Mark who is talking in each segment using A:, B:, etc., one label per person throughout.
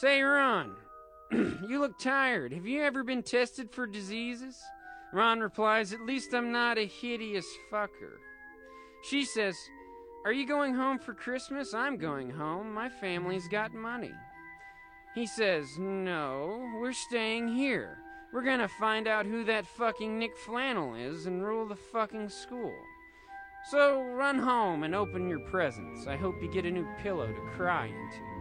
A: Say, Ron, you look tired. Have you ever been tested for diseases? Ron replies, At least I'm not a hideous fucker. She says, Are you going home for Christmas? I'm going home. My family's got money. He says, No, we're staying here. We're gonna find out who that fucking Nick Flannel is and rule the fucking school. So run home and open your presents. I hope you get a new pillow to cry into.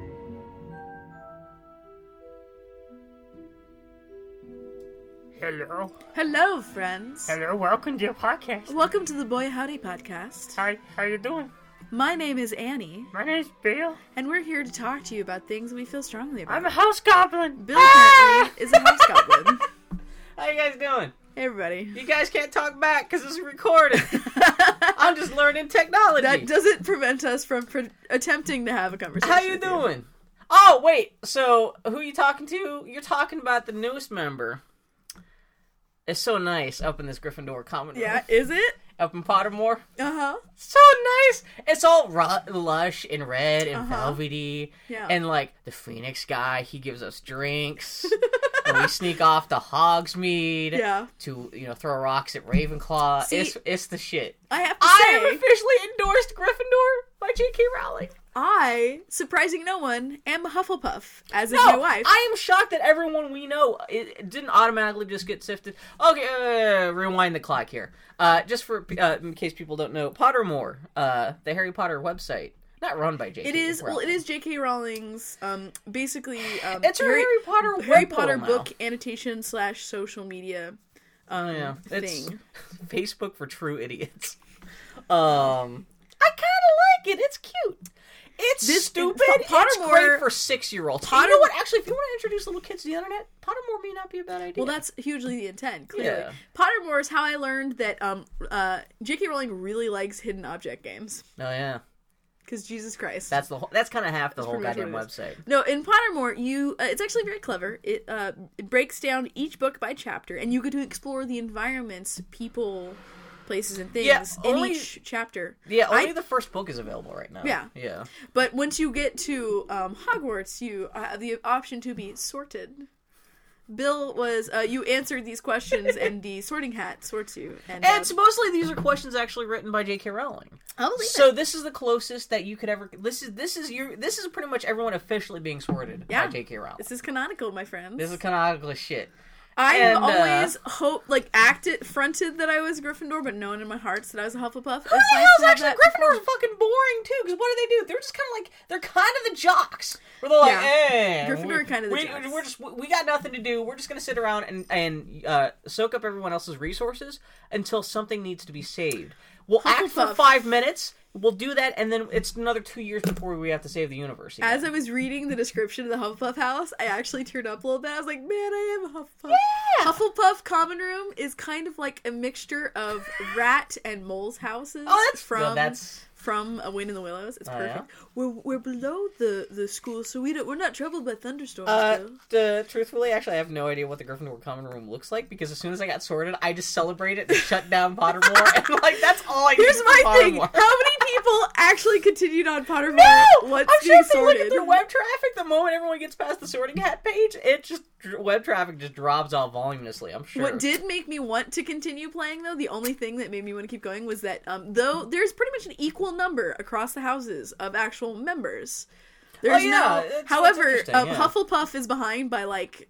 B: Hello.
C: Hello, friends.
B: Hello. Welcome to your podcast.
C: Welcome to the Boy Howdy podcast.
B: Hi. How you doing?
C: My name is Annie,
B: My name's Bill.
C: and we're here to talk to you about things we feel strongly about.
B: I'm a house goblin.
C: Bill
B: Ah!
C: apparently is a house goblin.
D: How you guys doing?
C: Hey, everybody.
D: You guys can't talk back because it's recorded. I'm just learning technology.
C: That doesn't prevent us from pre- attempting to have a conversation.
D: How you
C: with
D: doing? Oh wait, so who you talking to? You're talking about the newest member. It's so nice up in this Gryffindor common room.
C: Yeah, is it?
D: Up in Pottermore.
C: Uh huh.
D: So nice. It's all ru- lush and red and
C: Uh-huh.
D: velvety.
C: Yeah.
D: And like the Phoenix guy, he gives us drinks. and we sneak off to Hogsmeade.
C: Yeah.
D: To you know throw rocks at Ravenclaw.
C: See-
D: it's it's the shit.
C: I have to
D: I
C: say,
D: am officially endorsed Gryffindor by J.K. Rowling.
C: I, surprising no one, am a Hufflepuff, as is
D: No,
C: my wife.
D: I am shocked that everyone we know it, didn't automatically just get sifted. Okay, uh, rewind the clock here. Uh, just for uh, in case people don't know, Pottermore, uh, the Harry Potter website, not run by J.K.
C: It is well. It is J.K. Rowling's, um, basically, um,
D: It's her Harry, Potter
C: Harry Potter
D: now.
C: book annotation slash social media um,
D: Yeah, it's
C: thing.
D: Facebook for true idiots. Um, I kind of like it. It's cute. It's
C: This-
D: stupid.
C: Po-
D: it's great for six year olds. you know what? Actually, if you want to introduce little kids to the internet, Pottermore may not be a bad idea.
C: Well, that's hugely the intent. Clearly,
D: Yeah.
C: Pottermore is how I learned that um, uh, J.K. Rowling really likes hidden object games.
D: oh yeah,
C: Because Jesus Christ,
D: that's the whole, that's kind of half the whole goddamn
C: what it is.
D: website.
C: no. In Pottermore, you uh, it's actually very clever. It uh, it breaks down each book by chapter, and you get to explore the environments, people, places, and things
D: Yeah,
C: in
D: only-
C: each chapter.
D: Yeah, only
C: I-
D: the first book is available right now.
C: Yeah.
D: yeah.
C: But once you get to um, Hogwarts, you have the option to be sorted. Bill was uh, you answered these questions, and the sorting hat sorts you. And, uh,
D: mostly these are questions actually written by J.K. Rowling.
C: I'll believe
D: So this is the closest that you could ever. This is this is your. This is pretty much everyone officially being sorted
C: Yeah.
D: by J.K. Rowling.
C: This is canonical, my friends.
D: This is canonical shit.
C: I've
D: and, uh,
C: always hope like acted fronted that I was Gryffindor, but known in my heart that I was a Hufflepuff.
D: Who the hell's actually Gryffindor's fucking boring too? Because what do they do? They're just kind of like they're kind of the jocks. Where they're like,
C: Yeah.
D: eh,
C: Gryffindor
D: we-
C: kinda the
D: we,
C: jocks.
D: We're just we got nothing to do. We're just gonna sit around and and uh, soak up everyone else's resources until something needs to be saved. We'll act for five minutes. We'll do that, and then it's another two years before we have to save the universe. Again.
C: As I was reading the description of the Hufflepuff house, I actually teared up a little bit. I was like, "Man, I am a Hufflepuff."
D: Yeah.
C: Hufflepuff common room is kind of like a mixture of rat and mole's houses.
D: Oh, that's-
C: from
D: no, that's-
C: from A Wind in the Willows. It's
D: Oh,
C: perfect. We're we're below the the school, so we don't we're not troubled by thunderstorms.
D: Uh, uh, truthfully, actually, I have no idea what the Gryffindor common room looks like because as soon as I got sorted, I just celebrated and shut down Pottermore, and like that's all I.
C: Here's my thing: How many people actually continued on Pottermore
D: No, I'm sure if they look at their web traffic, the moment everyone gets past the sorting hat page, it just web traffic just drops off voluminously. I'm sure.
C: What did make me want to continue playing though, the only thing that made me want to keep going was that um though there's pretty much an equal number across the houses of actual members. There's
D: Oh, yeah,
C: no however, um,
D: yeah.
C: Hufflepuff is behind by like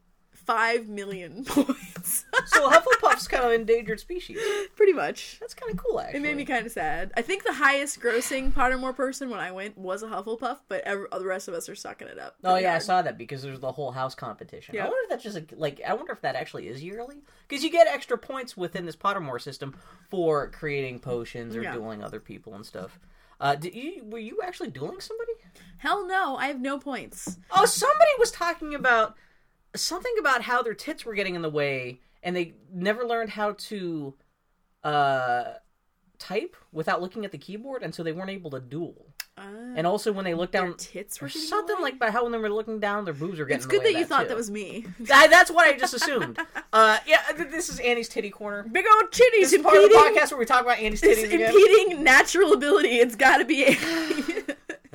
C: five million points.
D: so Hufflepuff's kind of endangered species.
C: pretty much.
D: That's kind of cool, actually.
C: It made me kind of sad. I think the highest grossing Pottermore person when I went was a Hufflepuff, but the rest of us are sucking it up.
D: Oh yeah, I saw that because there's the whole house competition.
C: Yeah.
D: I wonder if that's just a, like I wonder if that actually is yearly because you get extra points within this Pottermore system for creating potions or
C: Yeah.
D: dueling other people and stuff. Uh, did you were you actually dueling somebody?
C: Hell no, I have no points.
D: Oh, somebody was talking about something about how their tits were getting in the way and they never learned how to uh type without looking at the keyboard and so they weren't able to duel.
C: Uh,
D: And also when they looked
C: their
D: down
C: tits were
D: something like by how when they were looking down their boobs were getting
C: It's
D: in the
C: good that you thought
D: too.
C: that was me.
D: I, that's what I just assumed. Uh, yeah, this is Annie's titty corner.
C: Big old titties
D: This is part of the podcast where we talk about Annie's
C: it's
D: titties again.
C: impeding natural ability. It's got to be.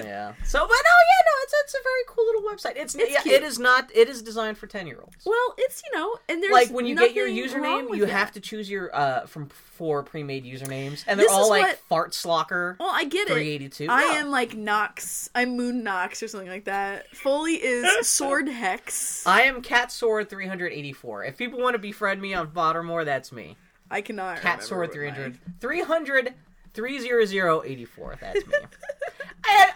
D: Yeah. So, but no, yeah, no, it's, it's a very cool little website. It's,
C: It's
D: yeah,
C: cute.
D: it is not. It is designed for ten year olds.
C: Well, it's you know, and there's
D: Like when you get your username, you
C: that.
D: have to choose your uh from four pre-made usernames, and they're
C: This
D: all like
C: what-
D: fart slocker.
C: Well, I get it.
D: 382.
C: I
D: Yeah.
C: am like Nox. I'm Moon Nox or something like that. Foley is Sword Hex.
D: I am Cat Sword 384. If people want to befriend me on Pottermore, that's me.
C: I cannot.
D: Cat Sword
C: what
D: 300 300 30084. That's me. I,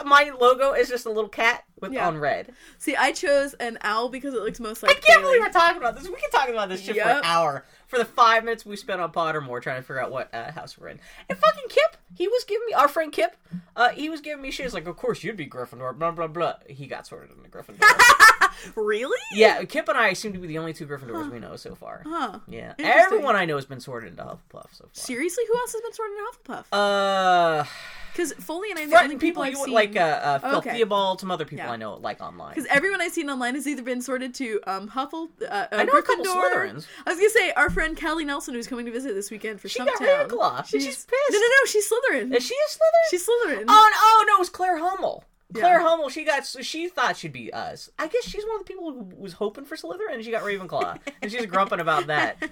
D: I, my logo is just a little cat with
C: Yeah.
D: on red.
C: See, I chose an owl because it looks most like.
D: I can't
C: Bailey.
D: believe we're talking about this. We can talk about this shit for an hour. For the five minutes we spent on Pottermore trying to figure out what uh, house we're in. And fucking Kip, he was giving me, our friend Kip, uh, he was giving me shit. He's like, of course you'd be Gryffindor, blah, blah, blah. He got sorted into Gryffindor.
C: Really?
D: yeah, Kip and I seem to be the only two Gryffindors we know so far.
C: Huh.
D: Yeah. Everyone I know has been sorted into Hufflepuff so far.
C: Seriously, who else has been sorted into Hufflepuff?
D: Uh,
C: Because Foley and I are the only
D: people,
C: people I've seen.
D: like uh, uh Phil
C: Okay.
D: Theobald, some other people
C: Yeah.
D: I know like online.
C: Because everyone I've seen online has either been sorted to um, Huffle, uh, uh,
D: I know
C: Gryffindor.
D: Slytherins.
C: I was gonna say our friend Callie Nelson, who's coming to visit this weekend for
D: She
C: some
D: got
C: town.
D: Ravenclaw, and she's pissed.
C: No, no, no. She's Slytherin.
D: Is she a Slytherin?
C: She's Slytherin.
D: Oh, no, oh no, it was Claire Hummel. Claire
C: Yeah.
D: Hummel, she got she thought she'd be us. I guess she's one of the people who was hoping for Slytherin, and she got Ravenclaw, and she's grumping about that. Um,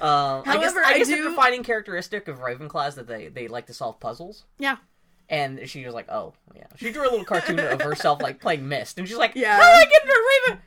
D: I guess,
C: However,
D: I
C: I
D: guess the defining characteristic of Ravenclaw is that they they like to solve puzzles.
C: Yeah.
D: And she was like, "Oh, yeah." She drew a little cartoon of herself like playing Myst, and she's like,
C: Yeah.
D: "How do I get into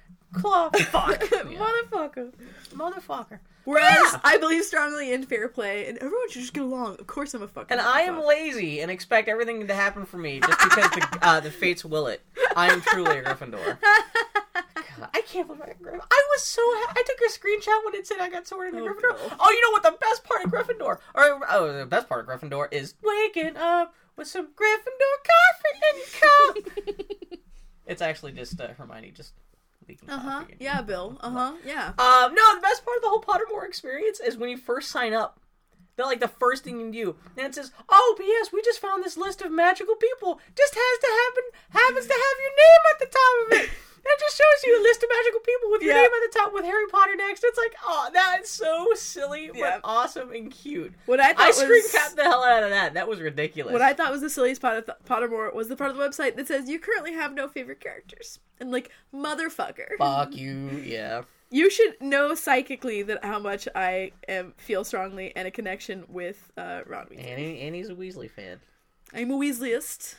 D: Ravenclaw? Fuck, Yeah.
C: Motherfucker.
D: motherfucker."
C: Whereas
D: Yeah.
C: I believe strongly in fair play, and everyone should just get along. Of course, I'm a fucker.
D: And I am
C: Hufflepuff.
D: lazy and expect everything to happen for me just because the uh, the fates will it. I am truly a Gryffindor. God, I can't believe I, Gryffindor. I was so ha- I took a screenshot when it said I got sorted into
C: Oh,
D: Gryffindor.
C: Bill.
D: Oh, you know what the best part of Gryffindor, or oh, the best part of Gryffindor is waking up with some Gryffindor coffee and cup. it's actually just uh, Hermione just leaking
C: Uh huh.
D: coffee.
C: Yeah, Bill. Uh huh. Yeah.
D: Um, no, the best part of the whole Pottermore experience is when you first sign up. They're like the first thing you do. And it says, "Oh, P.S. We just found this list of magical people. Just has to happen. Happens to have your name at the top of it. And it just shows you a list of magical people with your
C: Yeah.
D: name at the top with Harry Potter next. It's like, oh, that's so silly, but
C: Yeah.
D: awesome and cute.
C: What I
D: I
C: thought
D: screen
C: was
D: capped the hell out of that. That was ridiculous.
C: what I thought was the silliest part of th- Pottermore was the part of the website that says you currently have no favorite characters, and like motherfucker,
D: Fuck you, yeah.
C: You should know psychically that how much I am feel strongly and a connection with uh, Ron Weasley.
D: And he's a Weasley fan.
C: I'm a Weasleyist,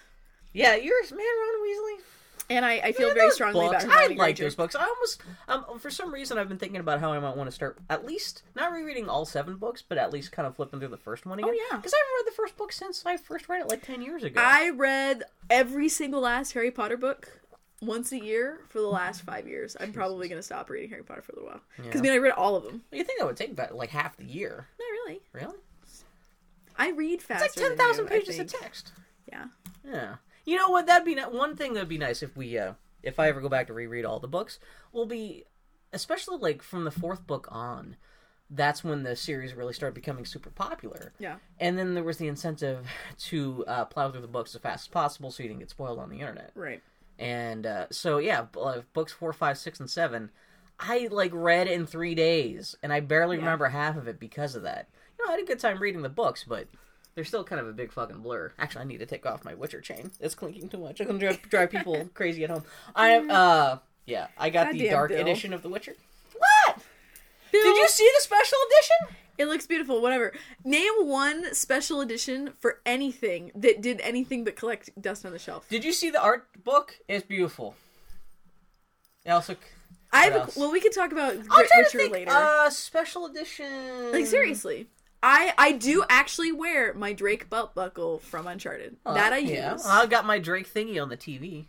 D: Yeah, you're man, Ron Weasley.
C: and I, I feel
D: Man,
C: very strongly
D: books,
C: about
D: I like
C: Granger.
D: those books. I almost, um, for some reason, I've been thinking about how I might want to start at least not rereading all seven books, but at least kind of flipping through the first one again.
C: Oh, yeah.
D: because I haven't read the first book since I first read it like ten years ago.
C: I read every single last Harry Potter book once a year for the last five years. I'm probably going to stop reading Harry Potter for a little while. Because, I mean, I read all of them.
D: you think that would take about like half the year?
C: Not really.
D: Really?
C: I read faster.
D: It's like ten
C: than
D: thousand
C: you, I
D: pages of text.
C: Yeah.
D: Yeah. You know what? That'd be ni- one thing that'd be nice if we, uh, if I ever go back to reread all the books, will be, especially like from the fourth book on. That's when the series really started becoming super popular.
C: Yeah.
D: And then there was the incentive to uh, plow through the books as fast as possible so you didn't get spoiled on the internet.
C: Right.
D: And uh, so yeah, uh, books four, five, six, and seven, I like read in three days, and I barely
C: Yeah.
D: remember half of it because of that. You know, I had a good time reading the books, but they're still kind of a big fucking blur. Actually, I need to take off my Witcher chain. It's clinking too much. It's gonna drive, drive people crazy at home. I am. Uh, yeah, I got the dark
C: Bill.
D: edition of The Witcher. What?
C: Bill,
D: Did you see the special edition?
C: It looks beautiful. Whatever. Name one special edition for anything that did anything but collect dust on the shelf.
D: Did you see the art book? It's beautiful. It also.
C: I have.
D: else?
C: A, well, we could talk about Grit Witcher
D: to think.
C: later.
D: Uh, special edition.
C: like seriously. I, I do actually wear my Drake belt buckle from Uncharted.
D: Oh,
C: that I
D: yeah.
C: use.
D: I got my Drake thingy on the TV.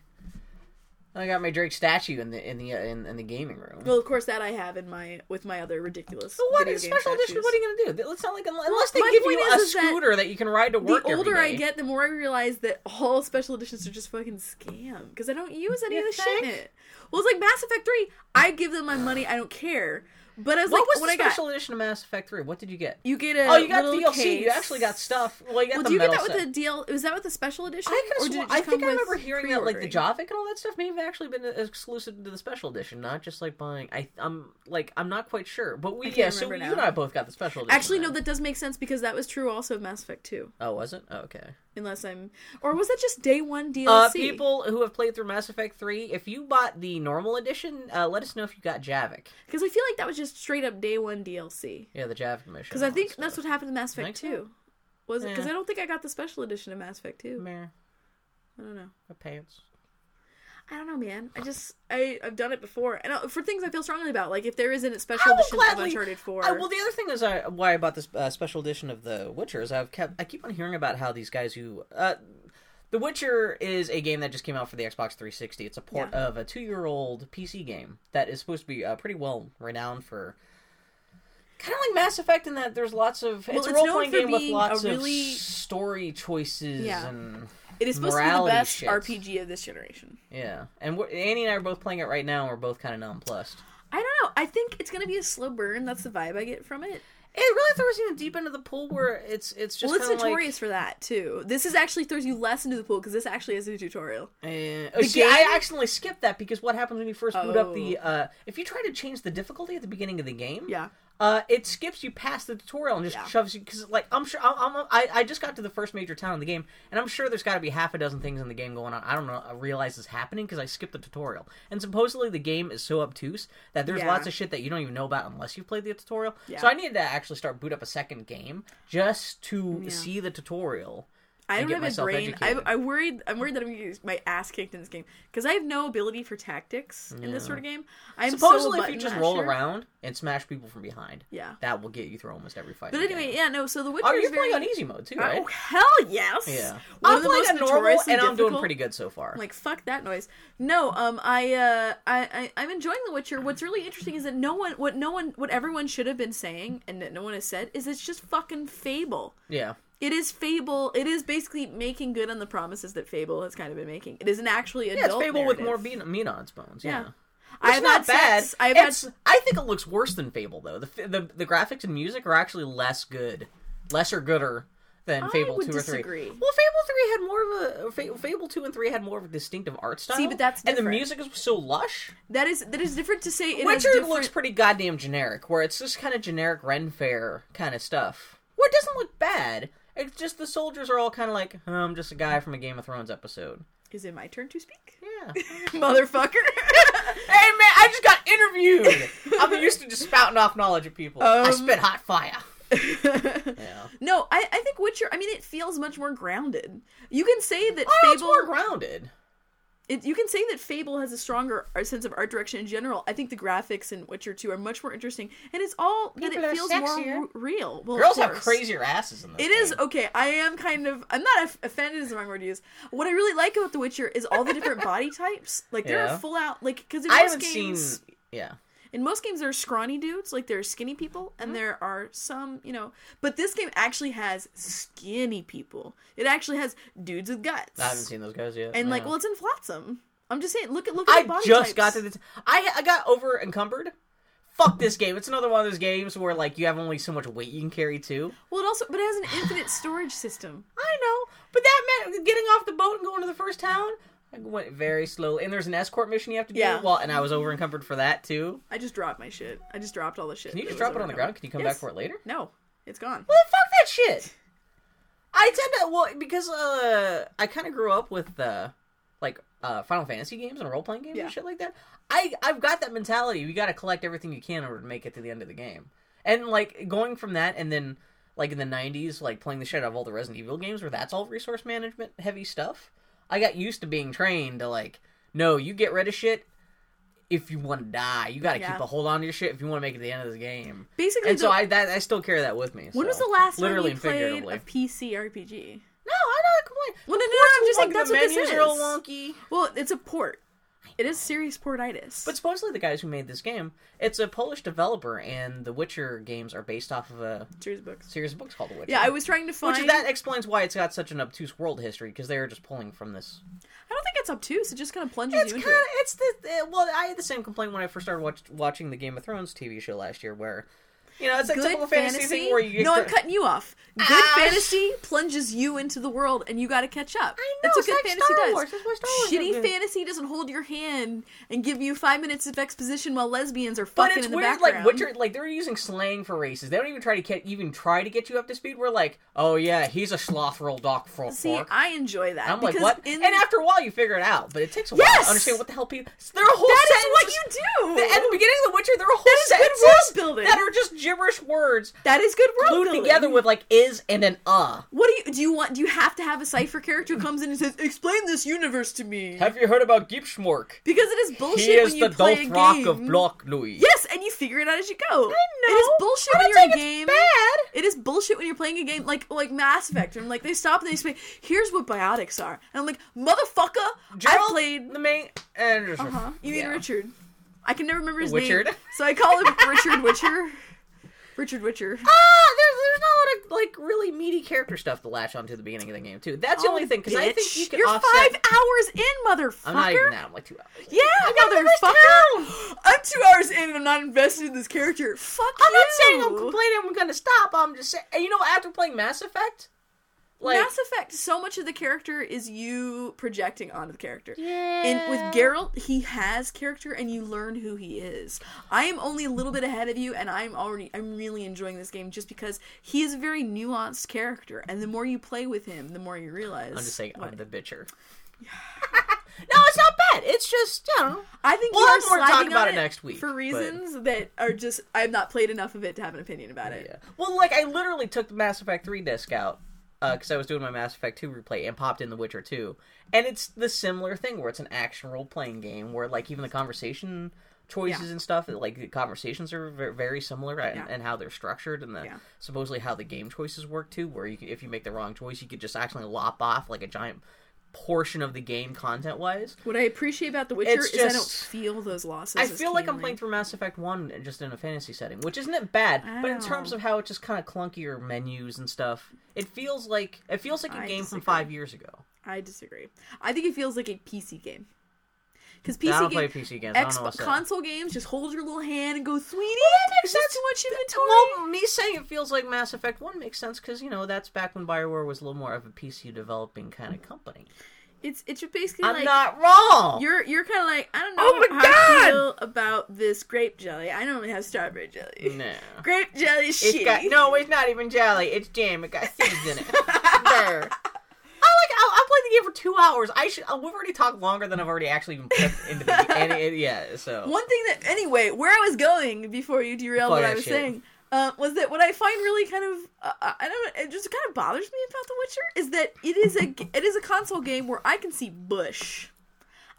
D: I got my Drake statue in the in the uh, in, in the gaming room.
C: well, of course, that I have in my with my other ridiculous.
D: So what
C: game
D: special edition? What are you gonna do? It's not like unless they give you
C: is-
D: a
C: is that
D: scooter that, you can ride to work. The
C: older I get, the more I realize that all special editions are just fucking scam because I don't use any
D: You
C: of the shit in it. Well, it's like Mass Effect Three. I give them my money. I don't care. But I was
D: what
C: like,
D: was
C: when
D: the
C: I got
D: special edition of Mass Effect Three? What did you get?
C: you get a
D: oh, you got DLC. You actually got stuff. Well, you got
C: Well,
D: the
C: do you get that with
D: set.
C: the DL? Was that with the special edition?
D: I
C: or did
D: I think I remember hearing that like the? Javik and all that stuff may have actually been exclusive to the special edition, not just like buying. I I'm like I'm not quite sure, but we yeah. So
C: remember
D: you and I both got the special edition.
C: Actually, no, that does make sense because that was true also of Mass Effect Two.
D: Oh, was it? Oh, okay.
C: Unless I'm, or was that just day one DLC?
D: Uh, people who have played through Mass Effect 3, if you bought the normal edition, uh, let us know if you got Javik.
C: Because I feel like that was just straight up day one DLC.
D: Yeah, the Javik mission.
C: Because I think that's what happened to Mass Effect
D: Think so?
C: Two. Was it? Because
D: Yeah.
C: I don't think I got the special edition of Mass Effect Two.
D: Meh,
C: I don't know.
D: my pants.
C: I don't know, man. I just I I've done it before, and uh, for things I feel strongly about, like if there isn't a special edition
D: gladly-
C: of Uncharted Four.
D: Uh, well, the other thing is I, why I bought this uh, special edition of The Witcher is I've kept I keep on hearing about how these guys who uh, The Witcher is a game that just came out for the Xbox 360. It's a port
C: Yeah.
D: of a two-year-old PC game that is supposed to be uh, pretty well renowned for. Kind of like Mass Effect in that there's lots of
C: Well,
D: it's a
C: it's known
D: role playing game with lots
C: really-
D: of story choices
C: Yeah.
D: and
C: it is supposed to be the best
D: shit.
C: RPG of this generation.
D: yeah. And Annie and I are both playing it right now. and We're both kind of nonplussed.
C: I don't know. I think it's gonna be a slow burn. That's the vibe I get from it.
D: It really throws you in the deep end of the pool where it's it's just
C: well, it's
D: kinda like-
C: notorious for that too. This is actually throws you less into the pool because this actually is a tutorial.
D: Uh, oh, see, I accidentally skipped that because what happens when you first boot up the
C: Oh.
D: uh, if you try to change the difficulty at the beginning of the game,
C: Yeah.
D: Uh, it skips you past the tutorial and just
C: Yeah.
D: shoves you because like I'm sure I'm, I'm, I I just got to the first major town in the game and I'm sure there's got to be half a dozen things in the game going on. I don't know. I realize is happening because I skipped the tutorial and supposedly the game is so obtuse that there's
C: Yeah.
D: lots of shit that you don't even know about unless you've played the tutorial.
C: Yeah.
D: So I needed to actually start boot up a second game just to see the tutorial.
C: I don't have a brain. I, I worried. I'm worried that I'm gonna get my ass kicked in this game because I have no ability for tactics in this sort of game. I'm
D: Supposedly,
C: so
D: if you just roll around and smash people from behind,
C: Yeah.
D: that will get you through almost every fight.
C: But anyway,
D: game.
C: yeah, no. So the Witcher
D: Oh, you're
C: very.
D: playing on easy mode too, right?
C: Oh hell yes!
D: Yeah,
C: One
D: I'm
C: of the
D: playing
C: most
D: on normal, and I'm doing pretty good so far.
C: I'm like fuck that noise. No, um, I, uh, I, I, I'm enjoying The Witcher. What's really interesting is that no one, what no one, what everyone should have been saying, and that no one has said, is it's just fucking Fable.
D: yeah,
C: It is Fable. It is basically making good on the promises that Fable has kind of been making. It is an actually adult
D: yeah, it's Fable with more meat, meat on its bones. Yeah,
C: Yeah.
D: It's
C: I've
D: not bad.
C: sex. I've
D: it's,
C: had
D: I think it looks worse than Fable though. The, the the graphics and music are actually less good, lesser gooder than Fable two or three.
C: disagree.
D: Well, Fable three had more of a Fable two and three had more of a distinctive art style.
C: See, but that's
D: and the music is so lush.
C: that is that is different to say. It
D: Witcher
C: different...
D: looks pretty goddamn generic, where it's just kind of generic Ren Fair kind of stuff. Where it doesn't look bad. It's just the soldiers are all kind of like, oh, I'm just a guy from a Game of Thrones episode.
C: Is it my turn to speak,
D: Yeah.
C: motherfucker?
D: hey man, I just got interviewed. I'm used to just spouting off knowledge at people. I
C: Um,
D: spit hot fire. Yeah.
C: no, I, I think Witcher. I mean, it feels much more grounded. You can say that
D: Oh,
C: Fable.
D: more grounded.
C: It, you can say that Fable has a stronger sense of art direction in general. I think the graphics in Witcher 2 are much more interesting, and it's all that it feels
D: sexier.
C: more r- real. Well,
D: Girls have crazier asses in this.
C: It is
D: game.
C: okay. I am kind of. I'm not off- offended. Is the wrong word to use. What I really like about The Witcher is all the different body types. Like there
D: Yeah.
C: are full out. Like because in
D: I
C: most
D: haven't
C: games,
D: seen. Yeah.
C: In most games there are scrawny dudes. Like there are skinny people, and
D: Mm-hmm.
C: there are some. You know, but this game actually has skinny people. It actually has dudes with guts.
D: I haven't seen those guys yet.
C: And like, well, it's in Flotsam. I'm just saying. Look at look at the
D: I
C: body
D: just
C: types.
D: got to this. I I got over encumbered. Fuck this game. It's another one of those games where like you have only so much weight you can carry too.
C: Well, it also, but it has an infinite storage system.
D: I know, but that meant getting off the boat and going to the first town. I went very slowly, and there's an escort mission you have to do.
C: Yeah.
D: Well, and I was over encumbered for that too.
C: I just dropped my shit. I just dropped all the shit.
D: Can you just drop it on the ground? Can you come
C: Yes.
D: back for it later?
C: No, it's gone.
D: Well, fuck that shit. I tend to well because uh I kind of grew up with uh like uh Final Fantasy games and role playing games
C: Yeah.
D: and shit like that. I I've got that mentality. You got to collect everything you can in order to make it to the end of the game. And like going from that and then like in the 90s like playing the shit out of all the Resident Evil games where that's all resource management heavy stuff. I got used to being trained to like no, you get rid of shit if you want to die. You got to
C: Yeah.
D: keep a hold on to your shit if you want to make it to the end of the game.
C: Basically,
D: And so I that I still carry that with me.
C: when
D: so.
C: was the last
D: literally
C: time you played a PC RPG?
D: No, I'm not complaining.
C: Well, no, no, no, I'm just
D: like,
C: that's what this
D: menus are all
C: is.
D: wonky.
C: Well, it's a port. It is serious portitis.
D: But supposedly the guys who made this game, it's a Polish developer, and the Witcher games are based off of a
C: serious books.
D: series of books called The Witcher.
C: Yeah, I was trying to find.
D: Which that explains why it's got such an obtuse world history because they are just pulling from this.
C: I don't think it's obtuse. It just kind of plunges
D: It's
C: you
D: kind
C: into it.
D: it's the well, I had the same complaint when I first started watch, watching the Game of Thrones TV show last year, where You know, it's a
C: Good
D: typical fantasy, thing where you
C: no, I'm cutting you off. Good
D: Ah,
C: fantasy plunges you into the world, and you got to catch up.
D: I know,
C: That's what good
D: like
C: fantasy
D: Star
C: does.
D: Wars. That's why Star Wars
C: Shitty
D: good.
C: fantasy doesn't hold your hand and give you five minutes of exposition while lesbians are
D: But
C: fucking
D: it's
C: in the
D: weird,
C: background.
D: like Witcher, like they're using slang for races. They don't even try to get, even try to get you up to speed. We're like, oh yeah, he's a slothrel doc for
C: See,
D: fork.
C: I enjoy that.
D: I'm like, what?
C: In
D: and after a while, you figure it out, but it takes a while
C: Yes!
D: to understand what the hell people. There are whole set.
C: that is
D: sentences.
C: what you do.
D: At the beginning of The Witcher, there are whole
C: That is good
D: sentences
C: world building.
D: that are just gibberish words
C: that is good world
D: glued
C: building.
D: together with like is and an uh.
C: What do you do? You want? Do you have to have a cipher character who comes in and says, "Explain this universe to me"?
D: Have you heard about Gipschmork?
C: because it is bullshit
D: He is
C: when you
D: the
C: play a
D: Dothraki
C: game.
D: of Block Louis.
C: Yes, and you figure it out as you go.
D: I know.
C: It is bullshit when you're in a game.
D: bad.
C: It is bullshit when you're playing a game like like Mass Effect, and like they stop and they say, "Here's what biotics are," and I'm like, "Motherfucker, I played."
D: the main. Uh
C: Uh-huh. You mean
D: yeah.
C: Richard? I can never remember his
D: Witchard?
C: name, so I call him Richard Witcher. Richard Witcher.
D: Ah, there's there's not a lot of like really meaty character stuff to latch onto the beginning of the game too. That's the only thing because I think you can
C: You're
D: offset.
C: five hours in, motherfucker.
D: I'm not even that. I'm like two hours.
C: Yeah, motherfucker. I'm two hours in and I'm not invested in this character. Fuck you.
D: I'm
C: you.
D: not saying I'm complaining. I'm gonna stop. I'm just saying. And you know, after playing Mass Effect, like
C: Mass Effect, so much of the character is you projecting onto the character.
D: yeah,
C: And with Geralt, he has character, and you learn who he is. I am only a little bit ahead of you, and I'm already I'm really enjoying this game just because he is a very nuanced character, and the more you play with him, the more you realize.
D: I'm just saying
C: what-
D: I'm the bitcher. no, it's not bad. It's just you know.
C: I think
D: We'll
C: you are
D: have more to talk about
C: on
D: it next week,
C: for
D: but-
C: reasons that are just I've not played enough of it to have an opinion about it.
D: Yeah. Well, like I literally took the Mass Effect 3 disc out Uh, because I was doing my Mass Effect 2 replay and popped in The Witcher 2, and it's the similar thing where it's an action role playing game where like even the conversation choices
C: Yeah.
D: and stuff like the conversations are very similar and,
C: Yeah.
D: and how they're structured and the
C: Yeah.
D: supposedly how the game choices work too where you if you make the wrong choice you could just actually lop off like a giant portion of the game content wise
C: What I appreciate about The Witcher
D: It's
C: is I don't feel those losses.
D: I feel like I'm playing through Mass Effect 1 just in a fantasy setting, which isn't bad, but in terms of how it just kind of clunkier menus and stuff, it feels like it feels like a
C: I
D: game from 5 years ago.
C: I disagree. I think it feels like a PC game. Because
D: I
C: PC
D: don't
C: game,
D: play PC games. I
C: Xbox
D: what's that.
C: console games just hold your little hand and go, sweetie.
D: that makes sense.
C: too much inventory.
D: Well, me saying it feels like Mass Effect 1 makes sense because, you know, that's back when BioWare was a little more of a PC developing kind of company.
C: it's it's basically
D: I'm
C: like
D: not wrong!
C: you're you're kind of like I don't oh know
D: Oh my
C: how
D: God!
C: I feel about this grape jelly. I normally have strawberry jelly.
D: No.
C: Grape jelly shitty.
D: got, no, it's not even jelly. It's jam. It got seeds in it. there. I like. I, I played the game for two hours. I should. uh, We've already talked longer than I've already actually even put into the. And it, yeah. So.
C: One thing that anyway, where I was going before you derailed
D: Fuck
C: what I was
D: shit.
C: saying. Uh, was that what I find really kind of uh, I don't know it just kind of bothers me about The Witcher is that it is a it is a console game where I can see bush.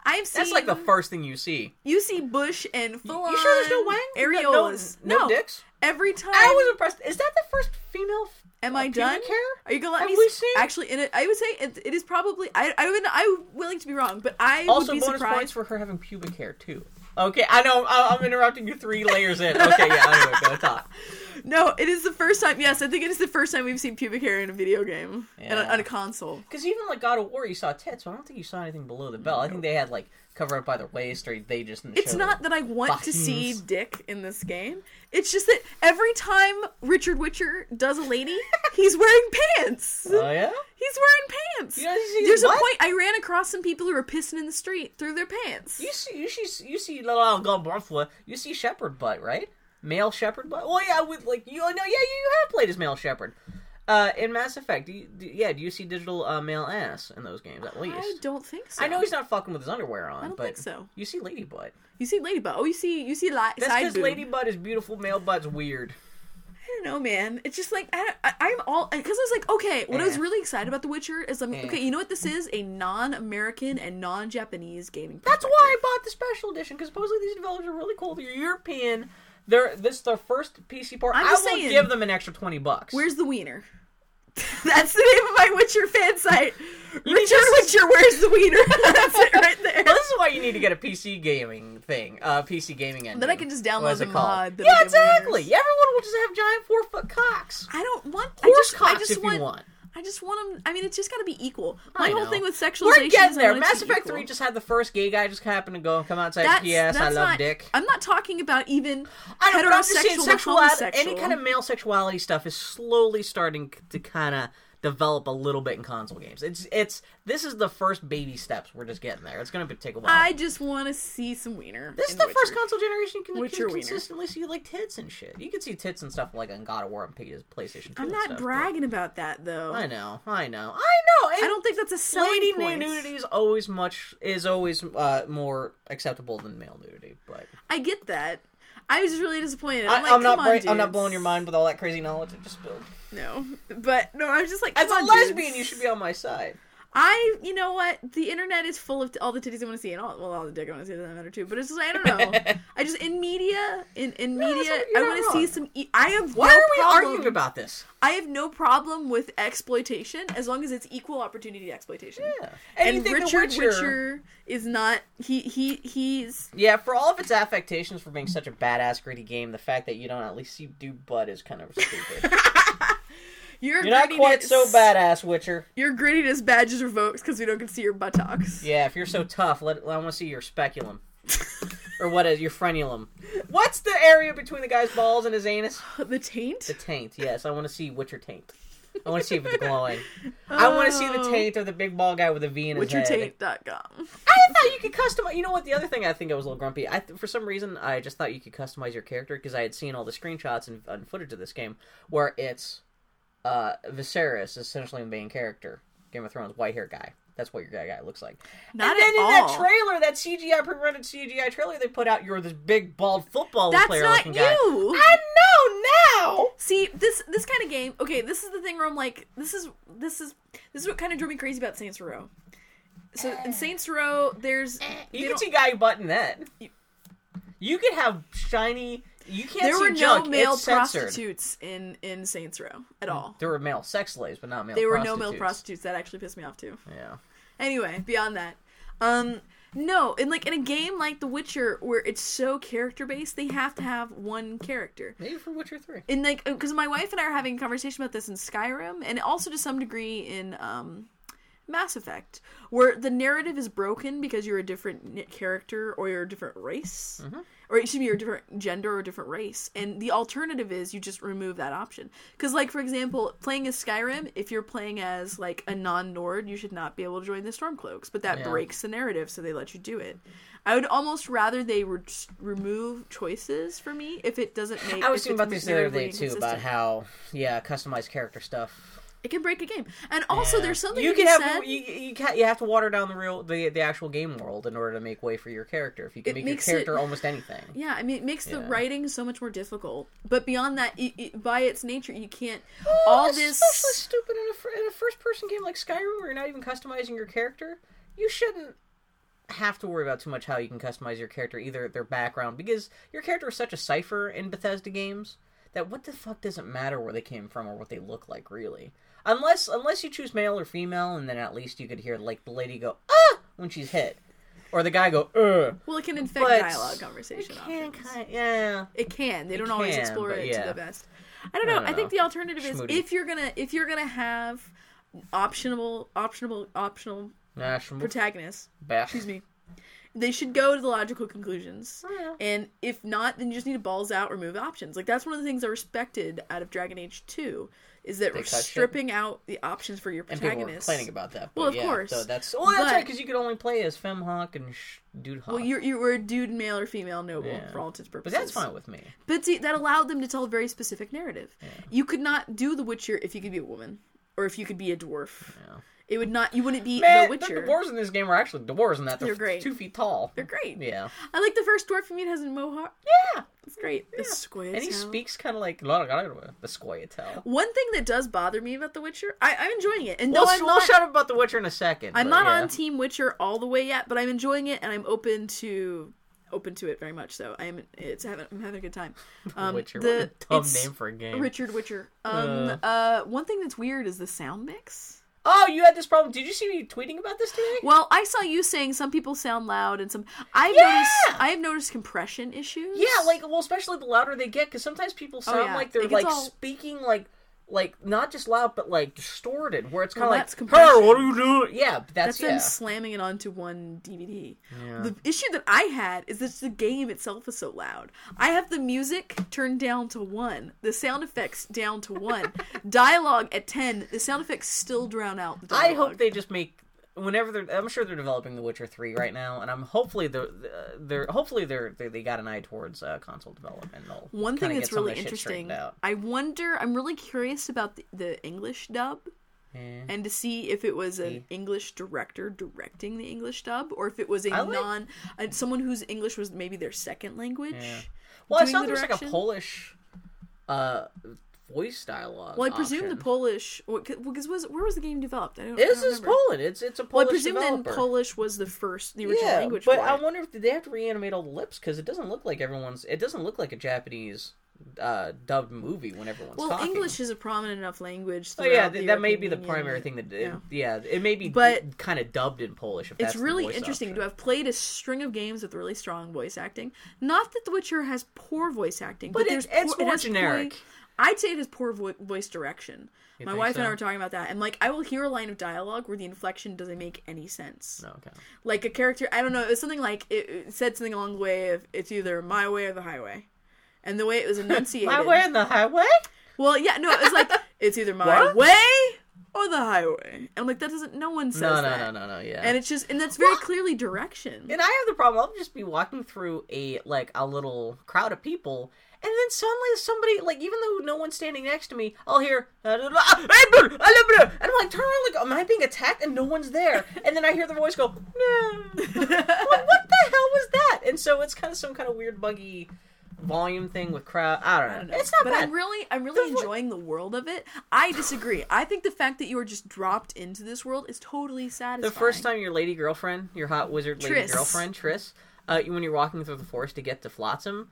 C: I've seen
D: That's like the first thing you see.
C: you see bush and full on
D: You sure there's no wang?
C: areolas.
D: No, no, dicks.
C: every time.
D: I was impressed. Is that the first female?
C: Am
D: uh,
C: I done?
D: hair?
C: Are you gonna let
D: Have
C: me
D: we seen?
C: actually? In it, I would say it, it is probably. I I would I'm willing to be wrong, but I
D: Also,
C: would be
D: bonus
C: surprised.
D: points for her having pubic hair too. Okay, I know. I- I'm interrupting you three layers in. Okay, yeah. Anyway, go talk.
C: No, it is the first time. Yes, I think it is the first time we've seen pubic hair in a video game and
D: Yeah.
C: on a console.
D: Because even like God of War, you saw tits, but I don't think you saw anything below the belt. I think they had like covered up by their waist, or they just.
C: It's not that I want to see dick in this game. It's just that every time Richard Witcher does a lady, he's wearing pants.
D: Oh yeah.
C: He's wearing pants.
D: You see his
C: There's a point. I ran across some people who were pissing in the street through their pants.
D: You see, you see, you see, little Gombrofla, you see Shepard butt, right? Male Shepard butt. Well, yeah, with like you know, yeah, you, you have played as male Shepard. Uh, in Mass Effect, do you, do, yeah, do you see digital uh, male ass in those games at least?
C: I don't think so.
D: I know he's not fucking with his underwear on,
C: I don't
D: but
C: think so.
D: you see lady butt.
C: You see lady butt. Oh, you see you see li-
D: That's because lady butt is beautiful, male butt's weird.
C: I don't know, man. It's just like I, I, I'm all because I was like, okay. What I was
D: Eh.
C: really excited about The Witcher is I'm
D: Eh.
C: okay. You know what this is? A non-American and non-Japanese gaming.
D: That's why I bought the special edition because supposedly these developers are really cool. They're European. They're this is their first PC port.
C: I'm
D: I will
C: saying.
D: give them an extra twenty bucks.
C: Where's the wiener? That's the name of my Witcher fan site. Richard
D: to-
C: Witcher, where's the wiener? That's it right there.
D: Well, this is why you need to get a PC gaming thing, uh, PC gaming engine.
C: Then I can just download the mod
D: Yeah, exactly.
C: wieners.
D: Everyone will just have giant four foot cocks.
C: I don't want
D: Horse
C: I just,
D: cocks
C: I just
D: if
C: want,
D: you want.
C: I just want them. I mean, it's just got to be equal. My whole thing with sexualization.
D: We're getting
C: is
D: there.
C: want it to
D: Mass Effect
C: equal.
D: Three just had the first gay guy just happen to go come out and say,
C: That's,
D: "Yes, I love
C: not,
D: dick."
C: I'm not talking about even
D: I know, but I'm just
C: heterosexual
D: saying sexual,
C: homosexual.
D: any kind of male sexuality stuff is slowly starting to kind of develop a little bit in console games. It's it's this is the first baby steps. We're just getting there. It's going to take a while.
C: I just want to see some wiener.
D: this is the
C: Witcher.
D: first console generation you can, can
C: wiener.
D: consistently see like tits and shit. You can see tits and stuff like on God of War and PlayStation 2.
C: I'm not
D: stuff, but-
C: bragging about that though.
D: I know, I know, I know. And
C: I don't think that's a selling
D: lady
C: point.
D: nudity is always much is always uh, more acceptable than male nudity, but
C: I get that. I was really disappointed.
D: I,
C: I'm, like,
D: I'm not bra-
C: on,
D: I'm not blowing your mind with all that crazy knowledge I just spilled.
C: No, but no, I was just like,
D: As a lesbian,
C: dudes.
D: you should be on my side.
C: I, you know what? The internet is full of all the titties I want to see, and all well, all the dick I want to see doesn't matter too. But it's just I don't know. I just in media, in in
D: No,
C: media,
D: that's not- you're
C: I want to see some. E- I have
D: Why
C: no
D: are we
C: problem.
D: arguing about this?
C: I have no problem with exploitation as long as it's equal opportunity exploitation.
D: Yeah,
C: And,
D: you think
C: Richard
D: Witcher-
C: Witcher is not. He he he's.
D: Yeah, for all of its affectations for being such a badass gritty game, the fact that you don't at least see dude butt is kind of stupid.
C: Your
D: You're not quite so badass, Witcher.
C: Your grittiness badges revoked because we don't get to see your buttocks.
D: Yeah, if you're so tough, let I want to see your speculum. or what is your frenulum? What's the area between the guy's balls and his anus?
C: Uh, the taint.
D: The taint. Yes, I want to see Witcher taint. I want to see if it's glowing. I want to see the
C: Oh.
D: taint of the big ball guy with a V in his head.
C: WitcherTaint.com.
D: I thought you could customize. You know what? The other thing I think I was a little grumpy. I for some reason I just thought you could customize your character because I had seen all the screenshots and, and footage of this game where it's uh, Viserys, essentially the main character, Game of Thrones, white hair guy. That's what your guy guy looks like.
C: Not
D: and then in
C: all.
D: that trailer, that CGI pre-rendered CGI trailer they put out, you're this big bald football
C: That's
D: player
C: not
D: looking guy.
C: you.
D: I know now.
C: See this this kind of game. Okay, this is the thing where I'm like, this is this is this is what kind of drove me crazy about Saints Row. So in Saints Row, there's
D: You can see guy button that. You could have shiny. You can't
C: there were no
D: junk.
C: male
D: it's censored.
C: prostitutes in in Saints Row at all.
D: There were male sex slaves, but not male.
C: There were no male prostitutes. That actually pissed me off too.
D: Yeah.
C: Anyway, beyond that, um, no, in like in a game like The Witcher where it's so character based, they have to have one character.
D: Maybe for Witcher Three.
C: in like because my wife and I are having a conversation about this in Skyrim and also to some degree in um Mass Effect where the narrative is broken because you're a different character or you're a different race. Mm-hmm. Or excuse me you're a different gender or a different race. And the alternative is you just remove that option. Because like for example playing as Skyrim if you're playing as like a non-Nord you should not be able to join the Stormcloaks. But that
D: Yeah.
C: breaks the narrative so they let you do it. I would almost rather they re- remove choices for me if it doesn't make
D: I was thinking about this the other day too about how yeah, customized character stuff.
C: It can break a game. And also,
D: Yeah.
C: there's something
D: you can have
C: said.
D: you you, can, you have to water down the real the the actual game world in order to make way for your character. If you can make your
C: makes it-
D: character almost anything.
C: yeah, I mean, it makes the writing so much more difficult. But beyond that, it, it, by its nature, you can't. Oh, all
D: It's
C: this.
D: especially stupid in a in a first person game like Skyrim, where you're not even customizing your character. You shouldn't have to worry about too much how you can customize your character, either their background, because your character is such a cipher in Bethesda games that what the fuck doesn't matter where they came from or what they look like, really. Unless unless you choose male or female, and then at least you could hear like the lady go ah when she's hit, or the guy go uh.
C: Well, it can infect
D: But
C: dialogue conversation.
D: It can kind yeah.
C: It can. They don't
D: It
C: always explore it
D: yeah.
C: to the best. I don't know. I,
D: don't
C: think
D: know.
C: the alternative is if you're gonna if you're gonna have optional optional optional
D: National
C: protagonists.
D: bash.
C: Excuse me. They should go to the logical conclusions.
D: Oh, yeah.
C: And if not, then you just need to balls out, remove options. Like that's one of the things I respected out of Dragon Age 2 is that
D: They
C: we're
D: cut shit.
C: stripping out the options for your protagonist.
D: And people were complaining about that.
C: Well, of
D: yeah,
C: course.
D: So that's well, that's
C: But-
D: right because you could only play as Femme Hawke and sh- Dude Hawke.
C: Well, you're you were a dude, male or female noble
D: Yeah.
C: for all intents and
D: but
C: purposes.
D: that's fine with me.
C: But see, that allowed them to tell a very specific narrative. You could not do The Witcher if you could be a woman or if you could be a dwarf.
D: Yeah.
C: It would not. You wouldn't be
D: Man,
C: The
D: the dwarves in this game are actually dwarves in that they're,
C: They're great.
D: two feet tall.
C: They're great.
D: Yeah,
C: I like the first dwarf you meet has a mohawk.
D: yeah,
C: It's great. The squid
D: and he speaks kind of like the Squirtle.
C: One thing that does bother me about The Witcher, I, I'm enjoying it, and
D: We'll,
C: though I'm
D: we'll
C: not,
D: shut up about the Witcher in a second.
C: I'm not
D: yeah.
C: on Team Witcher all the way yet, but I'm enjoying it, and I'm open to open to it very much. So I am. It's having. I'm having a good time. Um,
D: Witcher.
C: the-
D: what a dumb name for a game.
C: Richard Witcher. Um.
D: Uh.
C: Uh. One thing that's weird is the sound mix.
D: Oh, you had this problem. Did you see me tweeting about this today?
C: Well, I saw you saying some people sound loud and some. I've
D: Yeah!
C: noticed. I have noticed compression issues.
D: Yeah, like well, especially the louder they get, because sometimes people oh, sound
C: Oh, yeah.
D: like they're like
C: all-
D: speaking like like not just loud but like distorted, where it's kind of
C: Well,
D: like,
C: that's
D: "Hey,
C: compression.
D: what are you doing?" Yeah, that's,
C: That's
D: yeah.
C: them slamming it onto one DVD.
D: Yeah.
C: The issue that I had is that the game itself is so loud. I have the music turned down to one, the sound effects down to one, dialogue at ten. The sound effects still drown out the
D: I hope they just make whenever they're. I'm sure they're developing The Witcher Three right now, and I'm hopefully they're they're hopefully they're they, they got an eye towards uh, console development.
C: One thing that's
D: get some of
C: really
D: this shit straightened
C: interesting, I wonder. I'm really curious about the, the English dub.
D: Yeah.
C: and to see if it was an
D: See.
C: English director directing the English dub, or if it was a
D: I like-
C: non, uh, someone whose English was maybe their second language.
D: Yeah. Well, I saw
C: the
D: there's like a. Polish uh voice dialogue.
C: Well, I presume the. Polish, because was where was the game developed? I don't. I
D: This
C: don't
D: is
C: remember.
D: Poland. It's it's a
C: Well, I presume
D: developer.
C: then Polish was the first, the original
D: yeah,
C: language.
D: but I
C: it.
D: wonder if did they have to reanimate all the lips because it doesn't look like everyone's. It doesn't look like a Japanese uh, dubbed movie when everyone's
C: Well,
D: talking.
C: English is a prominent enough language.
D: Oh yeah, th- that may be the primary thing that
C: yeah.
D: yeah. it may be
C: But-
D: kind of dubbed in Polish. If
C: It's really interesting to
D: option.
C: have played a string of games with really strong voice acting. Not that The Witcher has poor voice acting, but,
D: But it-
C: there's
D: it's
C: poor, it
D: more
C: poor-
D: generic.
C: I'd say it is poor vo- voice direction. My
D: think
C: wife and I were talking about that, and like I will hear a line of dialogue where the inflection doesn't make any sense.
D: No, okay.
C: Like a character, I don't know, it was something like it, it said something along the way of it's either my way or the highway, and the way it was enunciated.
D: My way in the highway.
C: Well, yeah, no, it was like it's either my
D: What?
C: way or the highway. And like, that doesn't. No one says
D: No, no,
C: that.
D: no, no, no. Yeah.
C: And it's just, and that's very clearly direction.
D: And I have the problem. I'll just be walking through a like a little crowd of people, and then suddenly somebody like even though no one's standing next to me, I'll hear and I'm like turn around like am I being attacked? And no one's there. And then I hear the voice go, no. what, what the hell was that? And so it's kind of some kind of weird buggy volume thing with crowd. I don't know.
C: I don't know.
D: It's not
C: but
D: bad.
C: I'm really, I'm really
D: The vo-
C: enjoying the world of it. I disagree. I think the fact that you are just dropped into this world is totally satisfying.
D: The first time your lady girlfriend, your hot wizard lady
C: Triss.
D: girlfriend, Triss, uh, when you're walking through the forest to get to Flotsam,